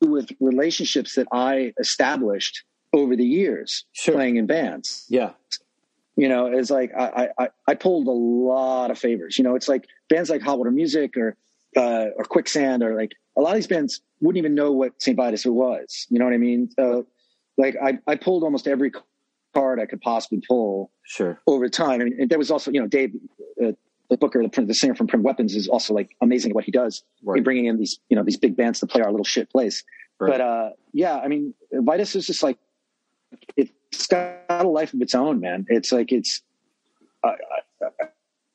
with relationships that i established over the years Sure. playing in bands. Yeah. You know it's like I, I i pulled a lot of favors. You know it's like bands like hot water music or uh or quicksand or like a lot of these bands wouldn't even know what st vitus was. You know what i mean? Uh, like i i pulled almost every card i could possibly pull sure. over time. I mean, and there was also you know dave uh, the booker the, the singer from prim weapons is also like amazing at what he does Right. in bringing in these you know these big bands to play our little shit place Right. but uh yeah i mean vitus is just like it's got a life of its own, man. It's like it's. I,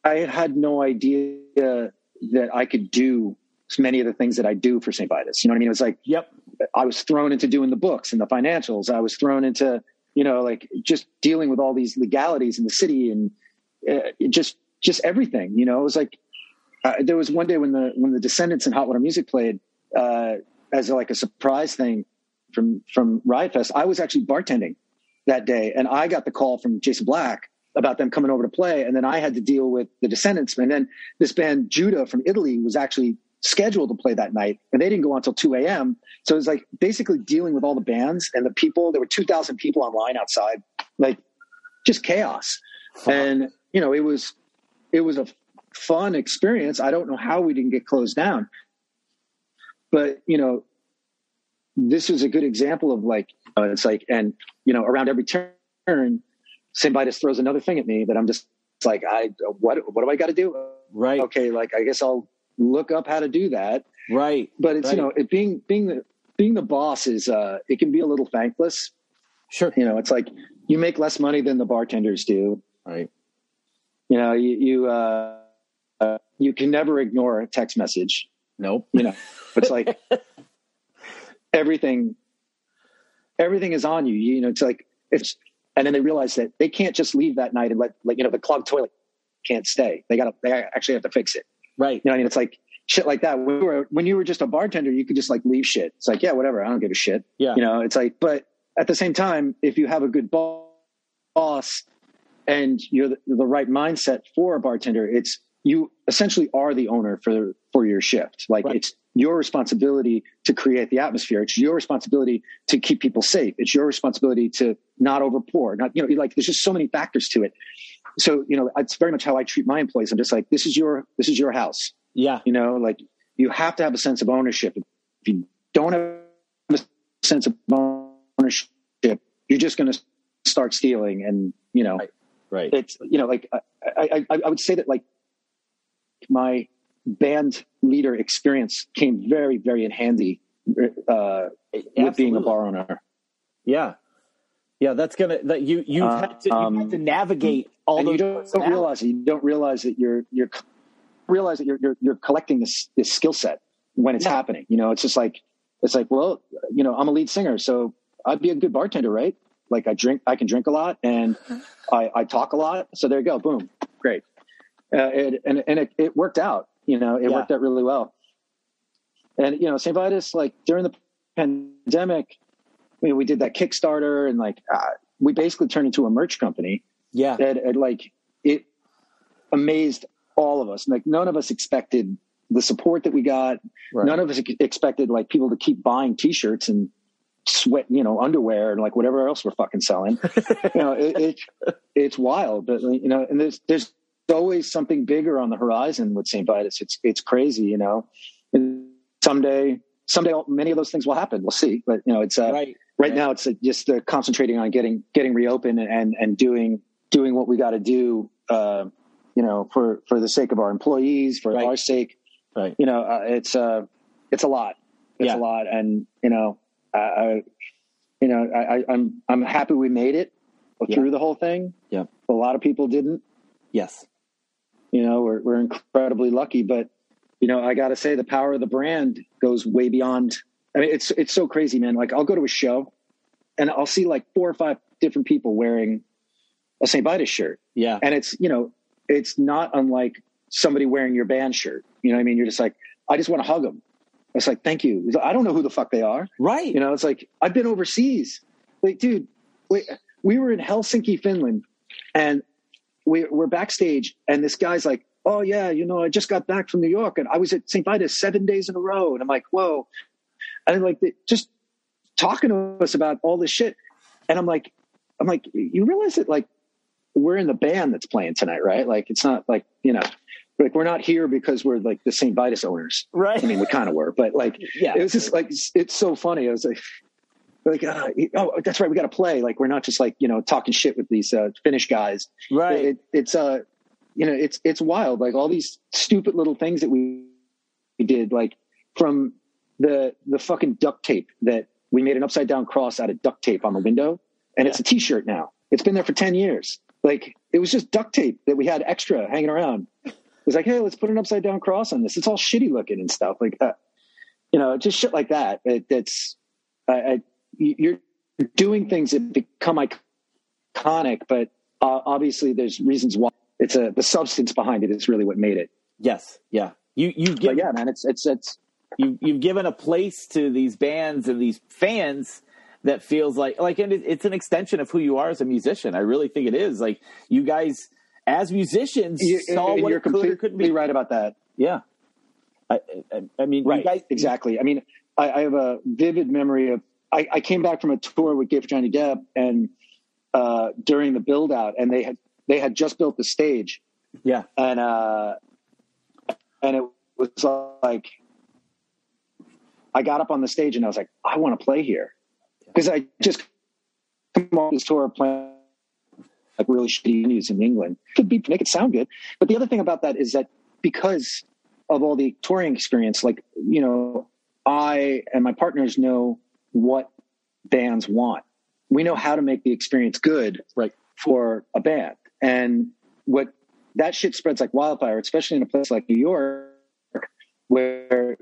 I, I had no idea that I could do many of the things that I do for St. Vitus. You know what I mean? It was like yep I was thrown into doing the books and the financials. I was thrown into you know like just dealing with all these legalities in the city and uh, just just everything. You know, it was like uh, there was one day when the when the Descendents and Hot Water Music played uh, as like a surprise thing from from Riot Fest. I was actually bartending that day, and I got the call from Jason Black about them coming over to play, and then I had to deal with the Descendents, and then this band Judah from Italy was actually scheduled to play that night, and they didn't go on until two a.m. So it was like basically dealing with all the bands and the people. There were two thousand people online outside, like just chaos, and you know it was it was a fun experience. I don't know how we didn't get closed down, but you know this was a good example of like uh, it's like and you know around every turn vitus throws another thing at me that i'm just it's like i what what do i got to do? Right. Okay like i guess i'll look up how to do that. Right. But it's you know it being being the being the boss is uh it can be a little thankless. Sure. You know it's like you make less money than the bartenders do. Right you know you you uh, uh you can never ignore a text message. Nope. You know it's like everything everything is on you. You know it's like it's and then they realize that they can't just leave that night and let like you know the clogged toilet can't stay. They gotta they actually have to fix it. Right. You know i mean? It's like shit like that. When you were when you were just a bartender you could just like leave shit. It's like yeah whatever. I don't give a shit. Yeah. You know it's like but at the same time if you have a good boss and you're the, the right mindset for a bartender it's you essentially are the owner for for your shift. Like Right. it's your responsibility to create the atmosphere. It's your responsibility to keep people safe. It's your responsibility to not overpour not you know like there's just so many factors to it. So you know it's very much how i treat my employees. I'm just like this is your this is your house. Yeah. You know like you have to have a sense of ownership. If you don't have a sense of ownership you're just going to start stealing and you know Right. Right it's you know like I, I i would say that like my band leader experience came very very in handy uh with being a bar owner yeah yeah that's gonna that you you've Uh, had to you um, had to navigate all and those you don't, don't realize it. You don't realize that you're you're realize that you're you're, you're collecting this this skill set when it's Yeah. happening. You know, it's just like it's like well, you know, I'm a lead singer, so I'd be a good bartender, right? Like I drink, I can drink a lot, and I, I talk a lot. So there you go, boom, great. Uh, it, and and it, it worked out. You know, it Yeah. worked out really well. And you know, St. Vitus, like during the pandemic, you know, we did that Kickstarter, and like uh, we basically turned into a merch company yeah that it, like it amazed all of us. Like none of us expected the support that we got. Right. None of us expected like people to keep buying T-shirts and sweat, you know, underwear and like whatever else we're fucking selling. you know, it, it it's wild, but you know, and there's there's always something bigger on the horizon with St. Vitus. It's it's crazy, you know. And someday, someday, many of those things will happen. We'll see, but you know, it's uh, right. right now it's uh, just uh, concentrating on getting getting reopened and and doing doing what we got to do uh, you know for for the sake of our employees for Right. our sake Right. you know uh, it's uh it's a lot it's Yeah. a lot and you know I, I you know I, I i'm i'm happy we made it Yeah. through the whole thing Yeah. a lot of people didn't Yes. you know we're, we're incredibly lucky but you know i gotta say the power of the brand goes way beyond i mean it's it's so crazy man like i'll go to a show and i'll see like four or five different people wearing a st vitus shirt Yeah. and it's you know it's not unlike somebody wearing your band shirt you know what i mean you're just like i just want to hug them it's like thank you. Like, i don't know who the fuck they are. Right. you know it's like i've been overseas. Like dude wait, we were in helsinki finland and we, we're backstage and this guy's like oh yeah you know i just got back from new york and i was at st vitus seven days in a row and i'm like whoa. And like they- just talking to us about all this shit and i'm like i'm like you realize that like we're in the band that's playing tonight right? Like it's not like you know like we're not here because we're like the st vitus owners right. i mean we kind of were but like yeah. it was just like it's so funny. I was like, like uh, oh, that's right, we got to play. Like we're not just like you know talking shit with these uh, Finnish guys. right. It, it's uh, you know, it's it's wild. Like all these stupid little things that we we did, like from the the fucking duct tape that we made an upside down cross out of duct tape on the window, and it's a T-shirt now. It's been there for ten years. Like it was just duct tape that we had extra hanging around. Was like, hey, let's put an upside down cross on this. It's all shitty looking and stuff like that. You know, just shit like that. It, that's I, I, you're doing things that become iconic, but uh, obviously there's reasons why. It's a the substance behind it is really what made it. yes. Yeah. You you've But given yeah, man, it's it's it's you you've given a place to these bands and these fans that feels like like and it, it's an extension of who you are as a musician. I really think it is. Like you guys as musicians you, saw what you're it could be. right about that. Yeah. I, I, I mean, Right, you guys, exactly. I mean, I, I have a vivid memory of I, I came back from a tour with Gay for Johnny Depp, and uh, during the build out, and they had they had just built the stage, Yeah. and uh, and it was like I got up on the stage and I was like, I want to play here because I just come on this tour playing like really shitty venues in England. Could be make it sound good, but the other thing about that is that because of all the touring experience, like you know, I and my partners know what bands want. We know how to make the experience good Right. for a band, and what that shit spreads like wildfire, especially in a place like New York, where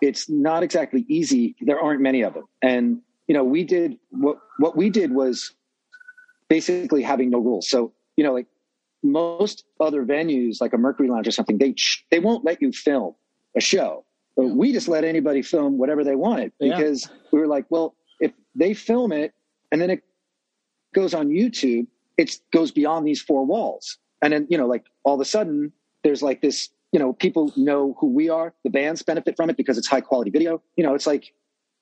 it's not exactly easy. There aren't many of them, and you know, we did what what we did was basically having no rules. So you know, like most other venues, like a Mercury Lounge or something, they they won't let you film a show. But we just let anybody film whatever they wanted Yeah. because we were like, well, if they film it and then it goes on YouTube, it goes beyond these four walls. And then, you know, like all of a sudden there's like this, you know, people know who we are. The bands benefit from it because it's high quality video. You know, it's like,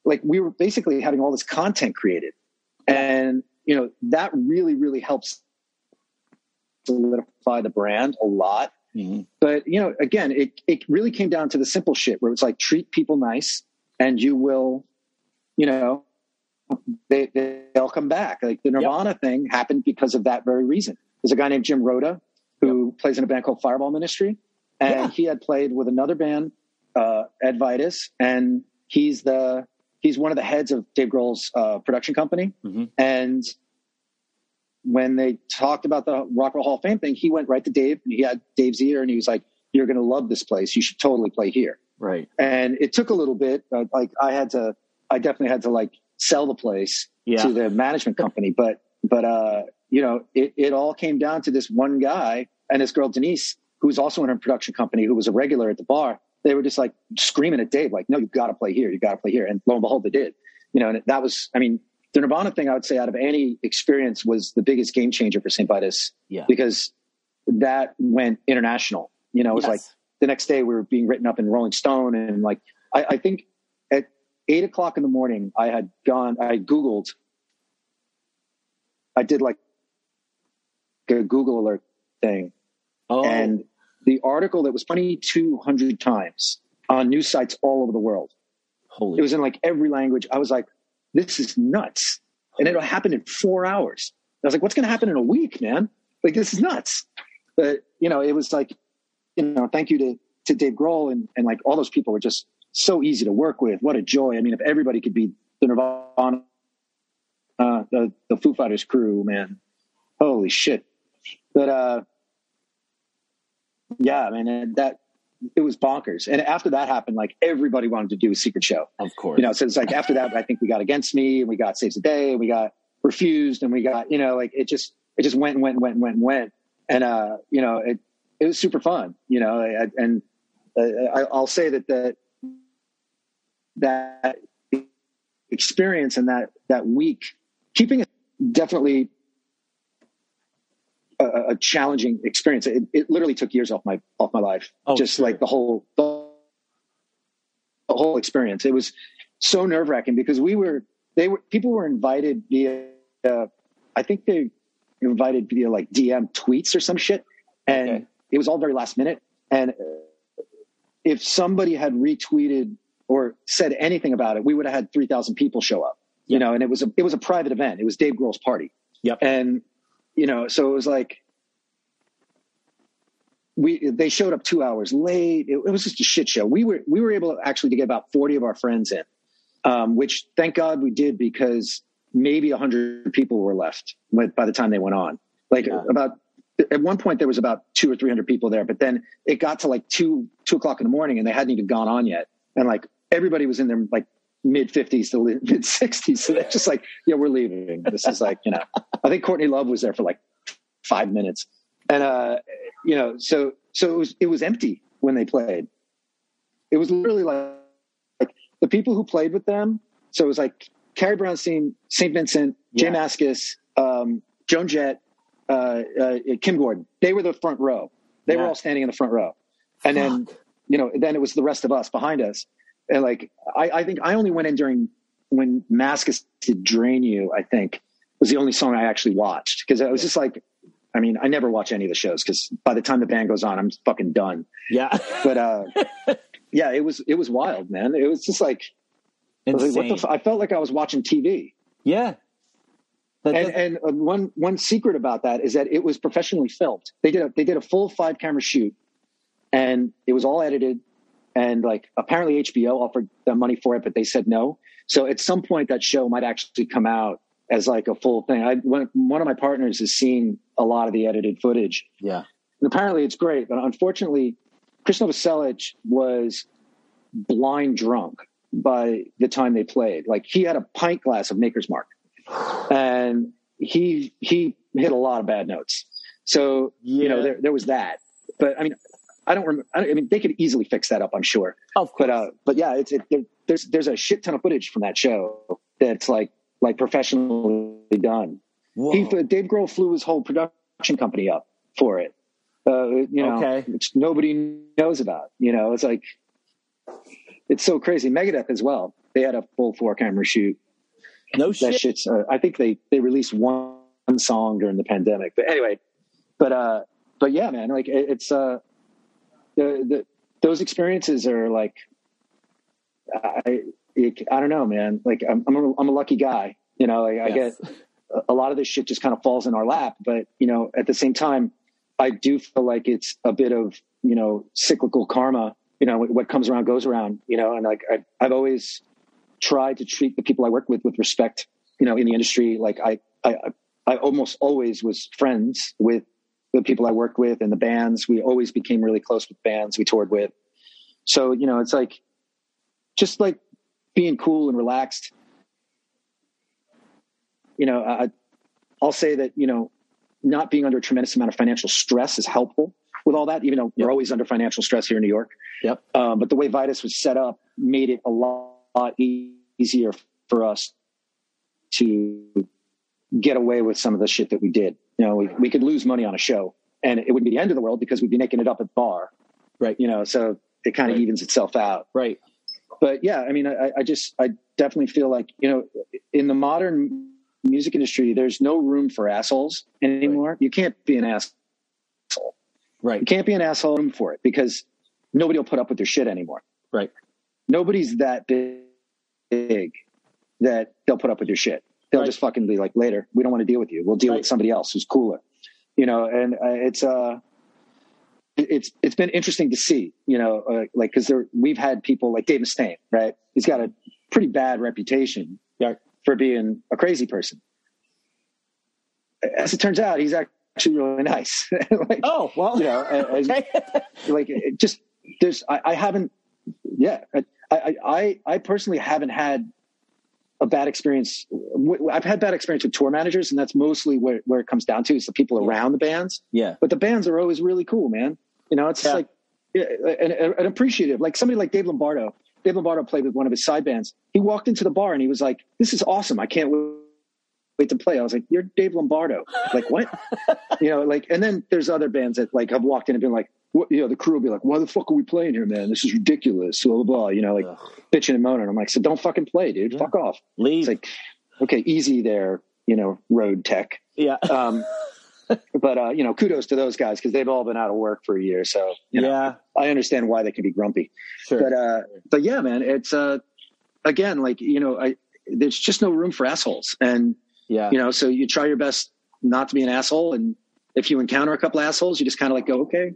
like we were basically having all this content created. And, you know, that really, really helps solidify the brand a lot. Mhm. But, you know, again, it, it really came down to the simple shit where it's like treat people nice and you will, you know, they, they'll come back. Like the Nirvana thing happened because of that very reason. There's a guy named Jim Rota who plays in a band called Fireball Ministry, and Yeah. he had played with another band, uh, Ed Vitus, and he's the he's one of the heads of Dave Grohl's uh, production company. Mhm. And when they talked about the Rock and Roll Hall of Fame thing, he went right to Dave. And he had Dave's ear, and he was like, "You're going to love this place. You should totally play here." Right. and it took a little bit uh, like i had to i definitely had to like sell the place Yeah. to the management company but but uh you know it, it all came down to this one guy and this girl denise who was also in a production company who was a regular at the bar they were just like screaming at dave like no you've got to play here You've got to play here and lo and behold they did you know and that was i mean the nirvana thing i would say out of any experience was the biggest game changer for st vitus Yeah. because that went international. You know, it was Yes. like the next day we were being written up in Rolling Stone, and like I, I think at eight o'clock in the morning, I had gone, I googled, I did like a Google alert thing, oh, and the article that was twenty two hundred times on news sites all over the world. holy It was in like every language. I was like, this is nuts. And it happened in four hours. I was like, what's going to happen in a week, man? Like, this is nuts. But, you know, it was like, you know, thank you to, to Dave Grohl and, and like all those people were just so easy to work with. What a joy. I mean, if everybody could be the Nirvana, uh, the, the Foo Fighters crew, man, holy shit. But, uh, yeah, man, and that, it was bonkers. And after that happened, like everybody wanted to do a secret show of course. you know, so it's like after that, I think we got Against Me and we got Saves the Day and we got Refused and we got, you know, like it just, it just went and went and went and went and went. And, uh, you know, it, it was super fun, you know, I- and uh, I, I'll say that, that, that experience and that, that week, keeping it definitely a, a challenging experience. It, it literally took years off my, off my life. Oh, just sure. like the whole, the, the whole experience. It was so nerve wracking because we were, they were, people were invited via, uh, I think they invited via like DM tweets or some shit. And Okay. it was all very last minute. And if somebody had retweeted or said anything about it, we would have had 3,000 people show up, you know, and it was a, it was a private event. It was Dave Grohl's party. Yep. And, you know, so it was like, we, they showed up two hours late. It, it was just a shit show. We were, we were able actually to get about 40 of our friends in, um, which thank God we did because maybe a hundred people were left by the time they went on. Like Yeah. about, at one point there was about two or 300 people there, but then it got to like two, two o'clock in the morning and they hadn't even gone on yet. And like everybody was in their like mid fifties to mid sixties. So they're just like, yeah, we're leaving. This is like, you know, I think Courtney Love was there for like five minutes. And, uh, you know, so, so it was, it was empty when they played. It was literally like, like the people who played with them. So it was like Carrie Brownstein, St. Vincent, Jay Yeah. Mascis, um, Joan Jett, uh, uh, Kim Gordon. They were the front row. They were all standing in the front row. And then, you know, then it was the rest of us behind us. And like, I, I think I only went in during when Mascis to Drain You, I think was the only song I actually watched. Cause I was just like, I mean, I never watch any of the shows because by the time the band goes on, I'm fucking done. yeah, But, uh, yeah, it was, it was wild, man. It was just like, I, like, what the f- I felt like I was watching TV. yeah. That- And, and uh, one one secret about that is that it was professionally filmed. They did a they did a full five camera shoot, and it was all edited. And like apparently HBO offered them money for it, but they said no. So at some point that show might actually come out as like a full thing. I one, one of my partners is seeing a lot of the edited footage, yeah, and apparently it's great. But unfortunately, Chris Novoselic was blind drunk by the time they played. Like he had a pint glass of Maker's Mark, and he he hit a lot of bad notes. So you know there there was that. But I mean, I don't remember. I, I mean, they could easily fix that up. I'm sure. of course. But uh, but yeah, it's it, there, there's there's a shit ton of footage from that show that's like like professionally done. Whoa. He, Dave Grohl flew his whole production company up for it. Uh, you know, Okay. which nobody knows about. You know, it's like it's so crazy. Megadeth as well. They had a full four camera shoot. no That shit. shit's. Uh, I think they they released one song during the pandemic. But anyway, but uh, but yeah, man, like it, it's uh, the the those experiences are like, I it, I don't know, man. Like I'm I'm a, I'm a lucky guy. You know, like, I Yes. get a- a lot of this shit just kind of falls in our lap. But you know, at the same time, I do feel like it's a bit of you know cyclical karma. You know, what comes around goes around. You know, and like I, I've always tried to treat the people I work with with respect. You know, in the industry, like I I I almost always was friends with the people I worked with and the bands. We always became really close with bands we toured with. So you know, it's like just like being cool and relaxed. You know, I, I'll say that you know, not being under a tremendous amount of financial stress is helpful with all that. Even though we're always under financial stress here in New York, Yep. um, but the way Vitus was set up made it a lot, lot easier for us to get away with some of the shit that we did. You know, we, we could lose money on a show and it wouldn't be the end of the world because we'd be making it up at the bar, Right. you know. So it kind of Right. evens itself out. Right. But yeah, I mean, I, I just I definitely feel like you know, in the modern music industry, there's no room for assholes anymore. You can't be an asshole. Right. You can't be an asshole room for it because nobody will put up with your shit anymore. Right. Nobody's that big that they'll put up with your shit. They'll Right. just fucking be like, later, we don't want to deal with you. We'll deal Right. with somebody else who's cooler. You know, and uh, it's uh, it's it's been interesting to see. You know, uh, like because there we've had people like Dave Mustaine, right? He's got a pretty bad reputation Yeah. for being a crazy person. As it turns out, he's actually really nice. like, Oh well. you know, as, okay. like it just there's I, I haven't yeah I, I I I personally haven't had a bad experience. I've had bad experience with tour managers, and that's mostly where where it comes down to is the people around the bands. yeah. But the bands are always really cool, man. You know, it's Yeah. like an, and appreciative. Like somebody like Dave Lombardo. Dave Lombardo played with one of his side bands. He walked into the bar and he was like, "This is awesome! I can't wait." Wait to play. I was like, "You're Dave Lombardo." Like what? you know, like, and then there's other bands that like have walked in and been like, what, you know, the crew will be like, why the fuck are we playing here, man? This is ridiculous. Blah, blah, blah. You know, like Ugh. bitching and moaning. I'm like, so don't fucking play, dude. Yeah. Fuck off. Leave. It's like, okay, easy there, you know, road tech. yeah. Um, but, uh, you know, kudos to those guys because they've all been out of work for a year. So, you know, yeah. I understand why they can be grumpy. Sure. But, uh, but yeah, man, it's, uh, again, like, you know, I, there's just no room for assholes. And, yeah. you know, so you try your best not to be an asshole. And if you encounter a couple assholes, you just kind of like go, okay,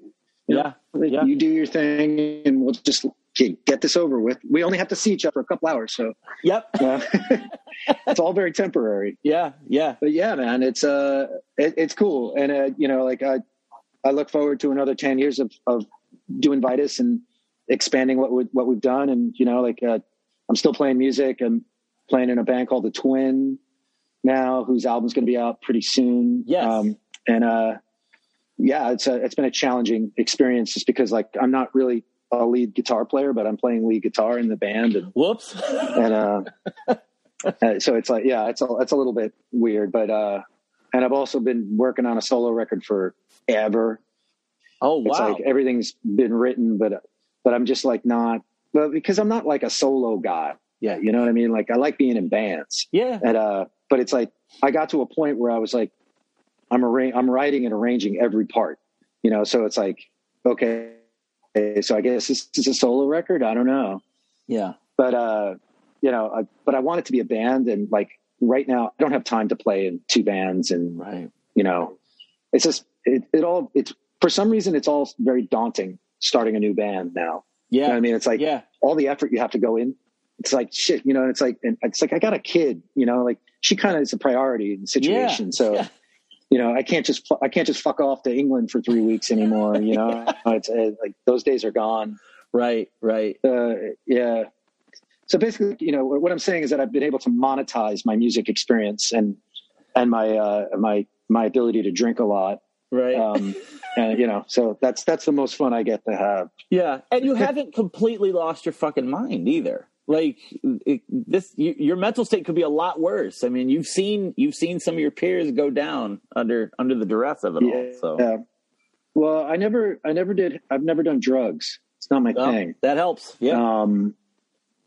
you know, yeah. Yeah. you do your thing and we'll just get get this over with. We only have to see each other for a couple hours. So Yep. uh, it's all very temporary. Yeah. Yeah. But yeah, man, it's, uh, it, it's cool. And, uh, you know, like I, I look forward to another 10 years of, of doing Vitus and expanding what we, what we've done. And, you know, like, uh, I'm still playing music. I'm playing in a band called the Twin now, whose album's going to be out pretty soon. Yes. Um, and, uh, yeah, it's a, it's been a challenging experience just because like, I'm not really a lead guitar player, but I'm playing lead guitar in the band and, Whoops. and, uh, so it's like, yeah, it's a, it's a little bit weird, but, uh, and I've also been working on a solo record forever. oh It's wow. like everything's been written, but, but I'm just like not, but because I'm not like a solo guy. Yeah. You know what I mean? Like I like being in bands yeah. and, uh, but it's like, I got to a point where I was like, I'm arra- I'm writing and arranging every part, you know? So it's like, okay, so I guess this is a solo record. I don't know Yeah. but uh you know I, but i want it to be a band and like right now i don't have time to play in two bands and Right. you know it's just it, it all it's for some reason it's all very daunting starting a new band now you know Yeah. i mean it's like yeah. all the effort you have to go in it's like shit you know it's like and it's like i got a kid you know like she kind of is a priority in the situation Yeah. so Yeah. You know i can't just i can't just fuck off to england for three weeks anymore you know it's uh, like those days are gone Right. Right. uh, yeah. So basically, you know, what I'm saying is that I've been able to monetize my music experience and and my uh, my my ability to drink a lot. Right. Um, and you know, so that's that's the most fun I get to have. Yeah, and you haven't completely lost your fucking mind either. Like it, this, you, your mental state could be a lot worse. I mean, you've seen you've seen some of your peers go down under under the duress of it all. So Yeah. Well, I never I never did. I've never done drugs. It's not my Well, thing. that helps. Yeah, Um,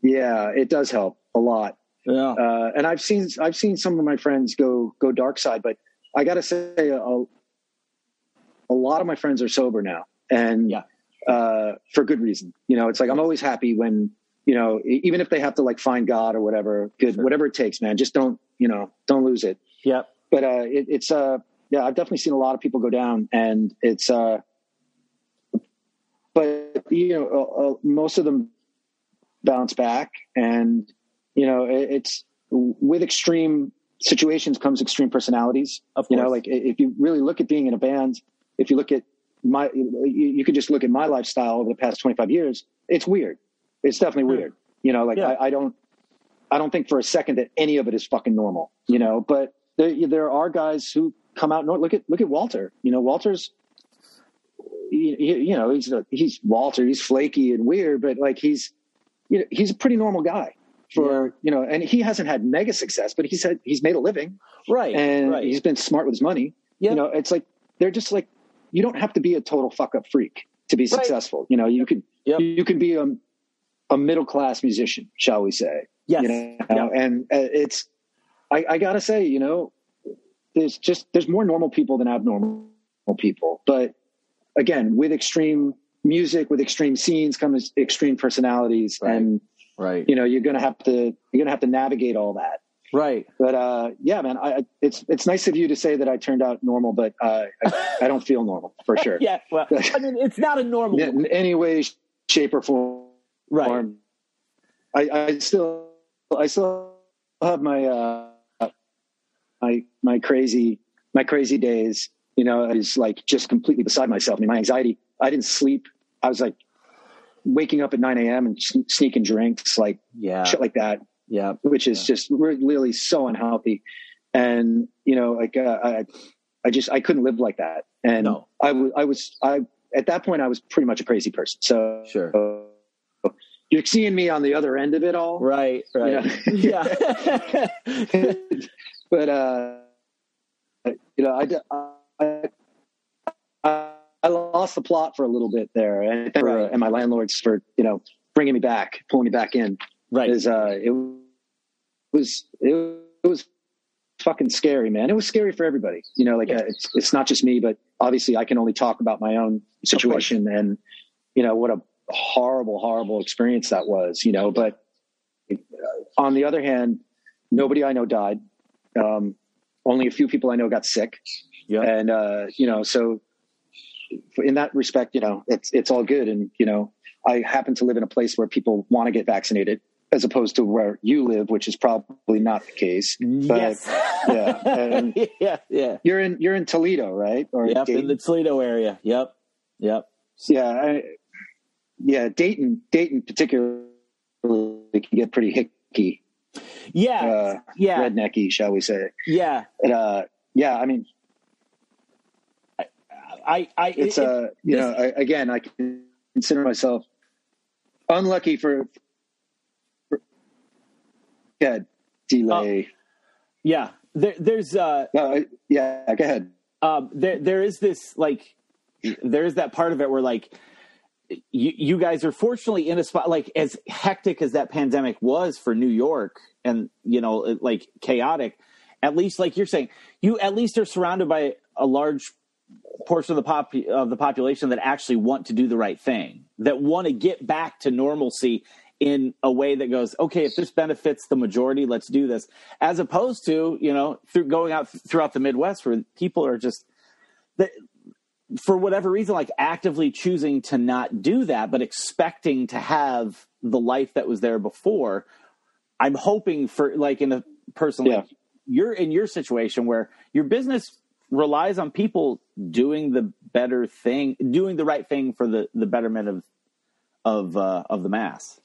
yeah, it does help a lot. yeah, uh, and I've seen I've seen some of my friends go go dark side, but I got to say a, a lot of my friends are sober now, and Yeah. uh, for good reason. You know, it's like I'm always happy when you know even if they have to like find God or whatever, good Sure. whatever it takes, man. Just don't you know don't lose it. Yeah. But uh, it, it's uh yeah, I've definitely seen a lot of people go down, and it's uh, but you know uh, uh, most of them bounce back, and you know it, it's with extreme situations comes extreme personalities. of course. You know, like if you really look at being in a band, if you look at my, you, you could just look at my lifestyle over the past 25 years. It's weird. It's definitely weird. You know, like Yeah. I, I don't, I don't think for a second that any of it is fucking normal, you know, but there, there are guys who come out. Look at, look at Walter, you know, Walter's, you, you know, he's, a, he's Walter, he's flaky and weird, but like he's, you know, he's a pretty normal guy for, you know, and he hasn't had mega success, but he's had, he's made a living right, and right. he's been smart with his money. Yeah. You know, it's like they're just like you don't have to be a total fuck up freak to be Right. successful. You know, you could Yep. you can be a a middle class musician, shall we say? Yes. You know, Yeah. and uh, it's I, I gotta say, you know, there's just there's more normal people than abnormal people, but again, with extreme music, with extreme scenes comes extreme personalities, Right. and Right. you know you're gonna have to you're gonna have to navigate all that. Right. But uh, yeah, man, I, I- it's it's nice of you to say that I turned out normal, but uh, I, I don't feel normal for sure. Yeah. Well, I mean, it's not a normal. In, in any way, shape, or form. Right. I, I still I still have my uh, my my crazy my crazy days. You know, I was like just completely beside myself. I mean, my anxiety. I didn't sleep. I was like waking up at 9 a.m. and sneaking drinks, like Yeah. shit like that. Yeah. which is just re- really so unhealthy. And you know, like uh, I, I just I couldn't live like that. And No. I was I was I at that point I was pretty much a crazy person. So Sure. Uh, you're seeing me on the other end of it all, Right. Right. Yeah. Yeah. but uh, you know, I, I I I lost the plot for a little bit there, and Right. and my landlords for you know bringing me back, pulling me back in right. is uh it was it was fucking scary man it was scary for everybody you know like Yeah. uh, it's it's not just me but obviously i can only talk about my own situation and you know what a horrible horrible experience that was you know but uh, on the other hand nobody i know died um only a few people i know got sick Yeah. and uh you know so in that respect you know it's it's all good and you know i happen to live in a place where people want to get vaccinated as opposed to where you live which is probably not the case but yes. yeah, and- yeah. Yeah. you're in you're in toledo right or Yep. Dayton? In the Toledo area. Yep. Yep. yeah I, yeah dayton dayton particularly can get pretty hicky Yeah. uh yeah. rednecky shall we say Yeah. and, uh yeah i mean I. I. it's it- uh you this- know I, again i consider myself unlucky for, for yeah delay yeah. There, there's. Uh. no, I- yeah go ahead um, there there is this like there is that part of it where like you you guys are fortunately in a spot like as hectic as that pandemic was for New York and you know like chaotic at least like you're saying you at least are surrounded by a large portion of the pop of the population that actually want to do the right thing that want to get back to normalcy in a way that goes okay if this benefits the majority let's do this as opposed to you know through going out throughout the midwest where people are just that for whatever reason like actively choosing to not do that but expecting to have the life that was there before i'm hoping for like in a person like you're in your situation where your business relies on people doing the better thing doing the right thing for the the betterment of of uh, of the mass.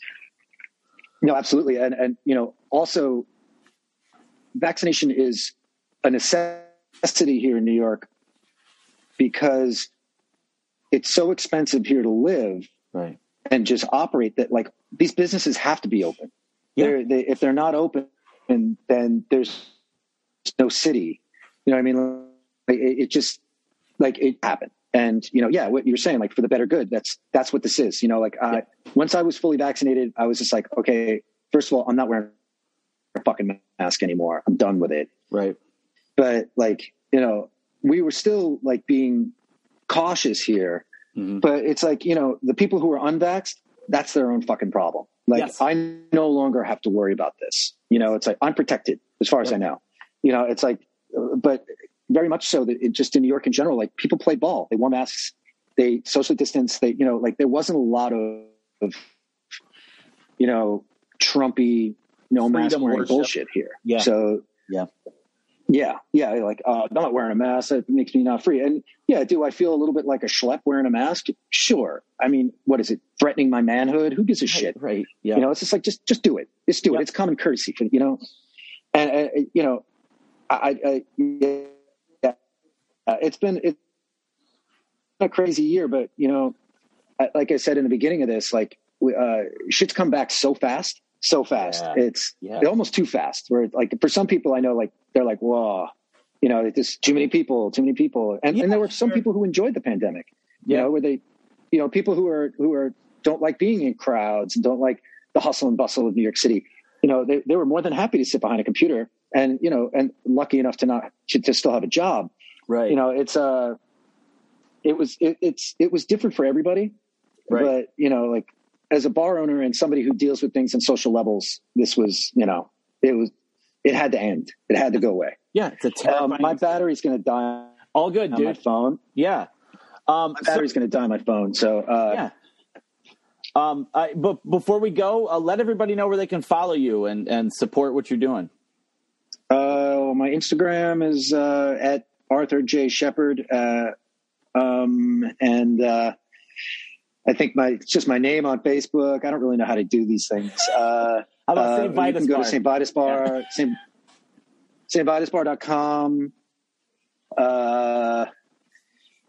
No, absolutely, and and you know, also, vaccination is a necessity here in New York because it's so expensive here to live right and just operate that like these businesses have to be open. Yeah. They're, they, if they're not open, and then there's no city. You know, what I mean, Like, it, it just like it happened. And you know, yeah, what you're saying, like for the better good. That's that's what this is. You know, like uh, I, once I was fully vaccinated, I was just like, okay, first of all, I'm not wearing a fucking mask anymore. I'm done with it. right But like, you know, we were still like being cautious here. Mhm. But it's like, you know, the people who are unvaxxed, that's their own fucking problem. Like Yes. I no longer have to worry about this. You know, it's like I'm protected as far as I know. You know, it's like, but very much so that it just in New York in general, like people play ball. They wore masks. They socially distance. They, you know, like there wasn't a lot of, of you know, Trumpy, no mask wearing worship. bullshit here. Yeah. So Yeah. Yeah, yeah, like uh, not wearing a mask it makes me not free. And yeah, do I feel a little bit like a schlep wearing a mask? Sure. I mean, what is it? Threatening my manhood? Who gives a shit? right yeah You know, it's just like just just do it. Just do Yep. it. It's common courtesy for you know. And uh, you know, I, I yeah, uh, it's been it's been a crazy year, but you know, like I said in the beginning of this, like we, uh, shit's come back so fast, so fast. Yeah. It's Yeah. almost too fast. Where like for some people, I know, like they're like, whoa, you know, there's too many people, too many people, and, Yeah, and there were some sure. people who enjoyed the pandemic. You know, where they, you know, people who are who are don't like being in crowds and don't like the hustle and bustle of New York City. You know, they, they were more than happy to sit behind a computer and you know, and lucky enough to not to, to still have a job. Right. You know, it's uh it was it, it's it was different for everybody, Right. but you know, like as a bar owner and somebody who deals with things on social levels, this was you know, it was it had to end. It had to go away. yeah, it's a terrifying. Um, my battery's going to die all good, on my dude. phone. Yeah. Um, My so- battery's going to die on my phone. So uh, yeah. Um, I, but before we go, uh, let everybody know where they can follow you and, and support what you're doing. Uh, my Instagram is uh, at Arthur J Shepherd, uh, um, and uh, I think my it's just my name on Facebook. I don't really know how to do these things. Uh, How about uh, St. you can go Bar? to St. Vitus Bar, St. stvitusbar.com. Uh,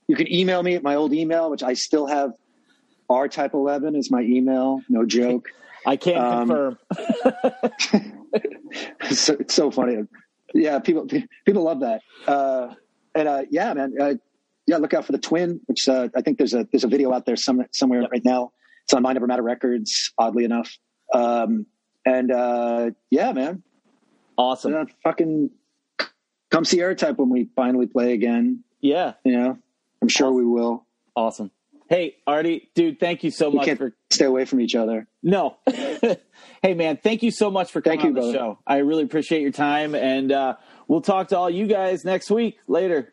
you can email me at my old email, which I still have. Errortype eleven is my email. No joke. I can't Um, confirm. it's, so, it's so funny. Yeah, people people love that. Uh, and uh, yeah, man. Yeah, look out for the twin, which uh, I think there's a there's a video out there some, somewhere right now. It's on Mind Never Matter Records, oddly enough. Um, and uh, yeah, man, Awesome. fucking come see Errortype when we finally play again. Yeah. You know, I'm sure we will. Awesome. Hey, Arty, dude, thank you so We much can't for stay away from each other. no. hey, man, thank you so much for coming Thank you, on the brother. show. I really appreciate your time, and uh, we'll talk to all you guys next week. Later.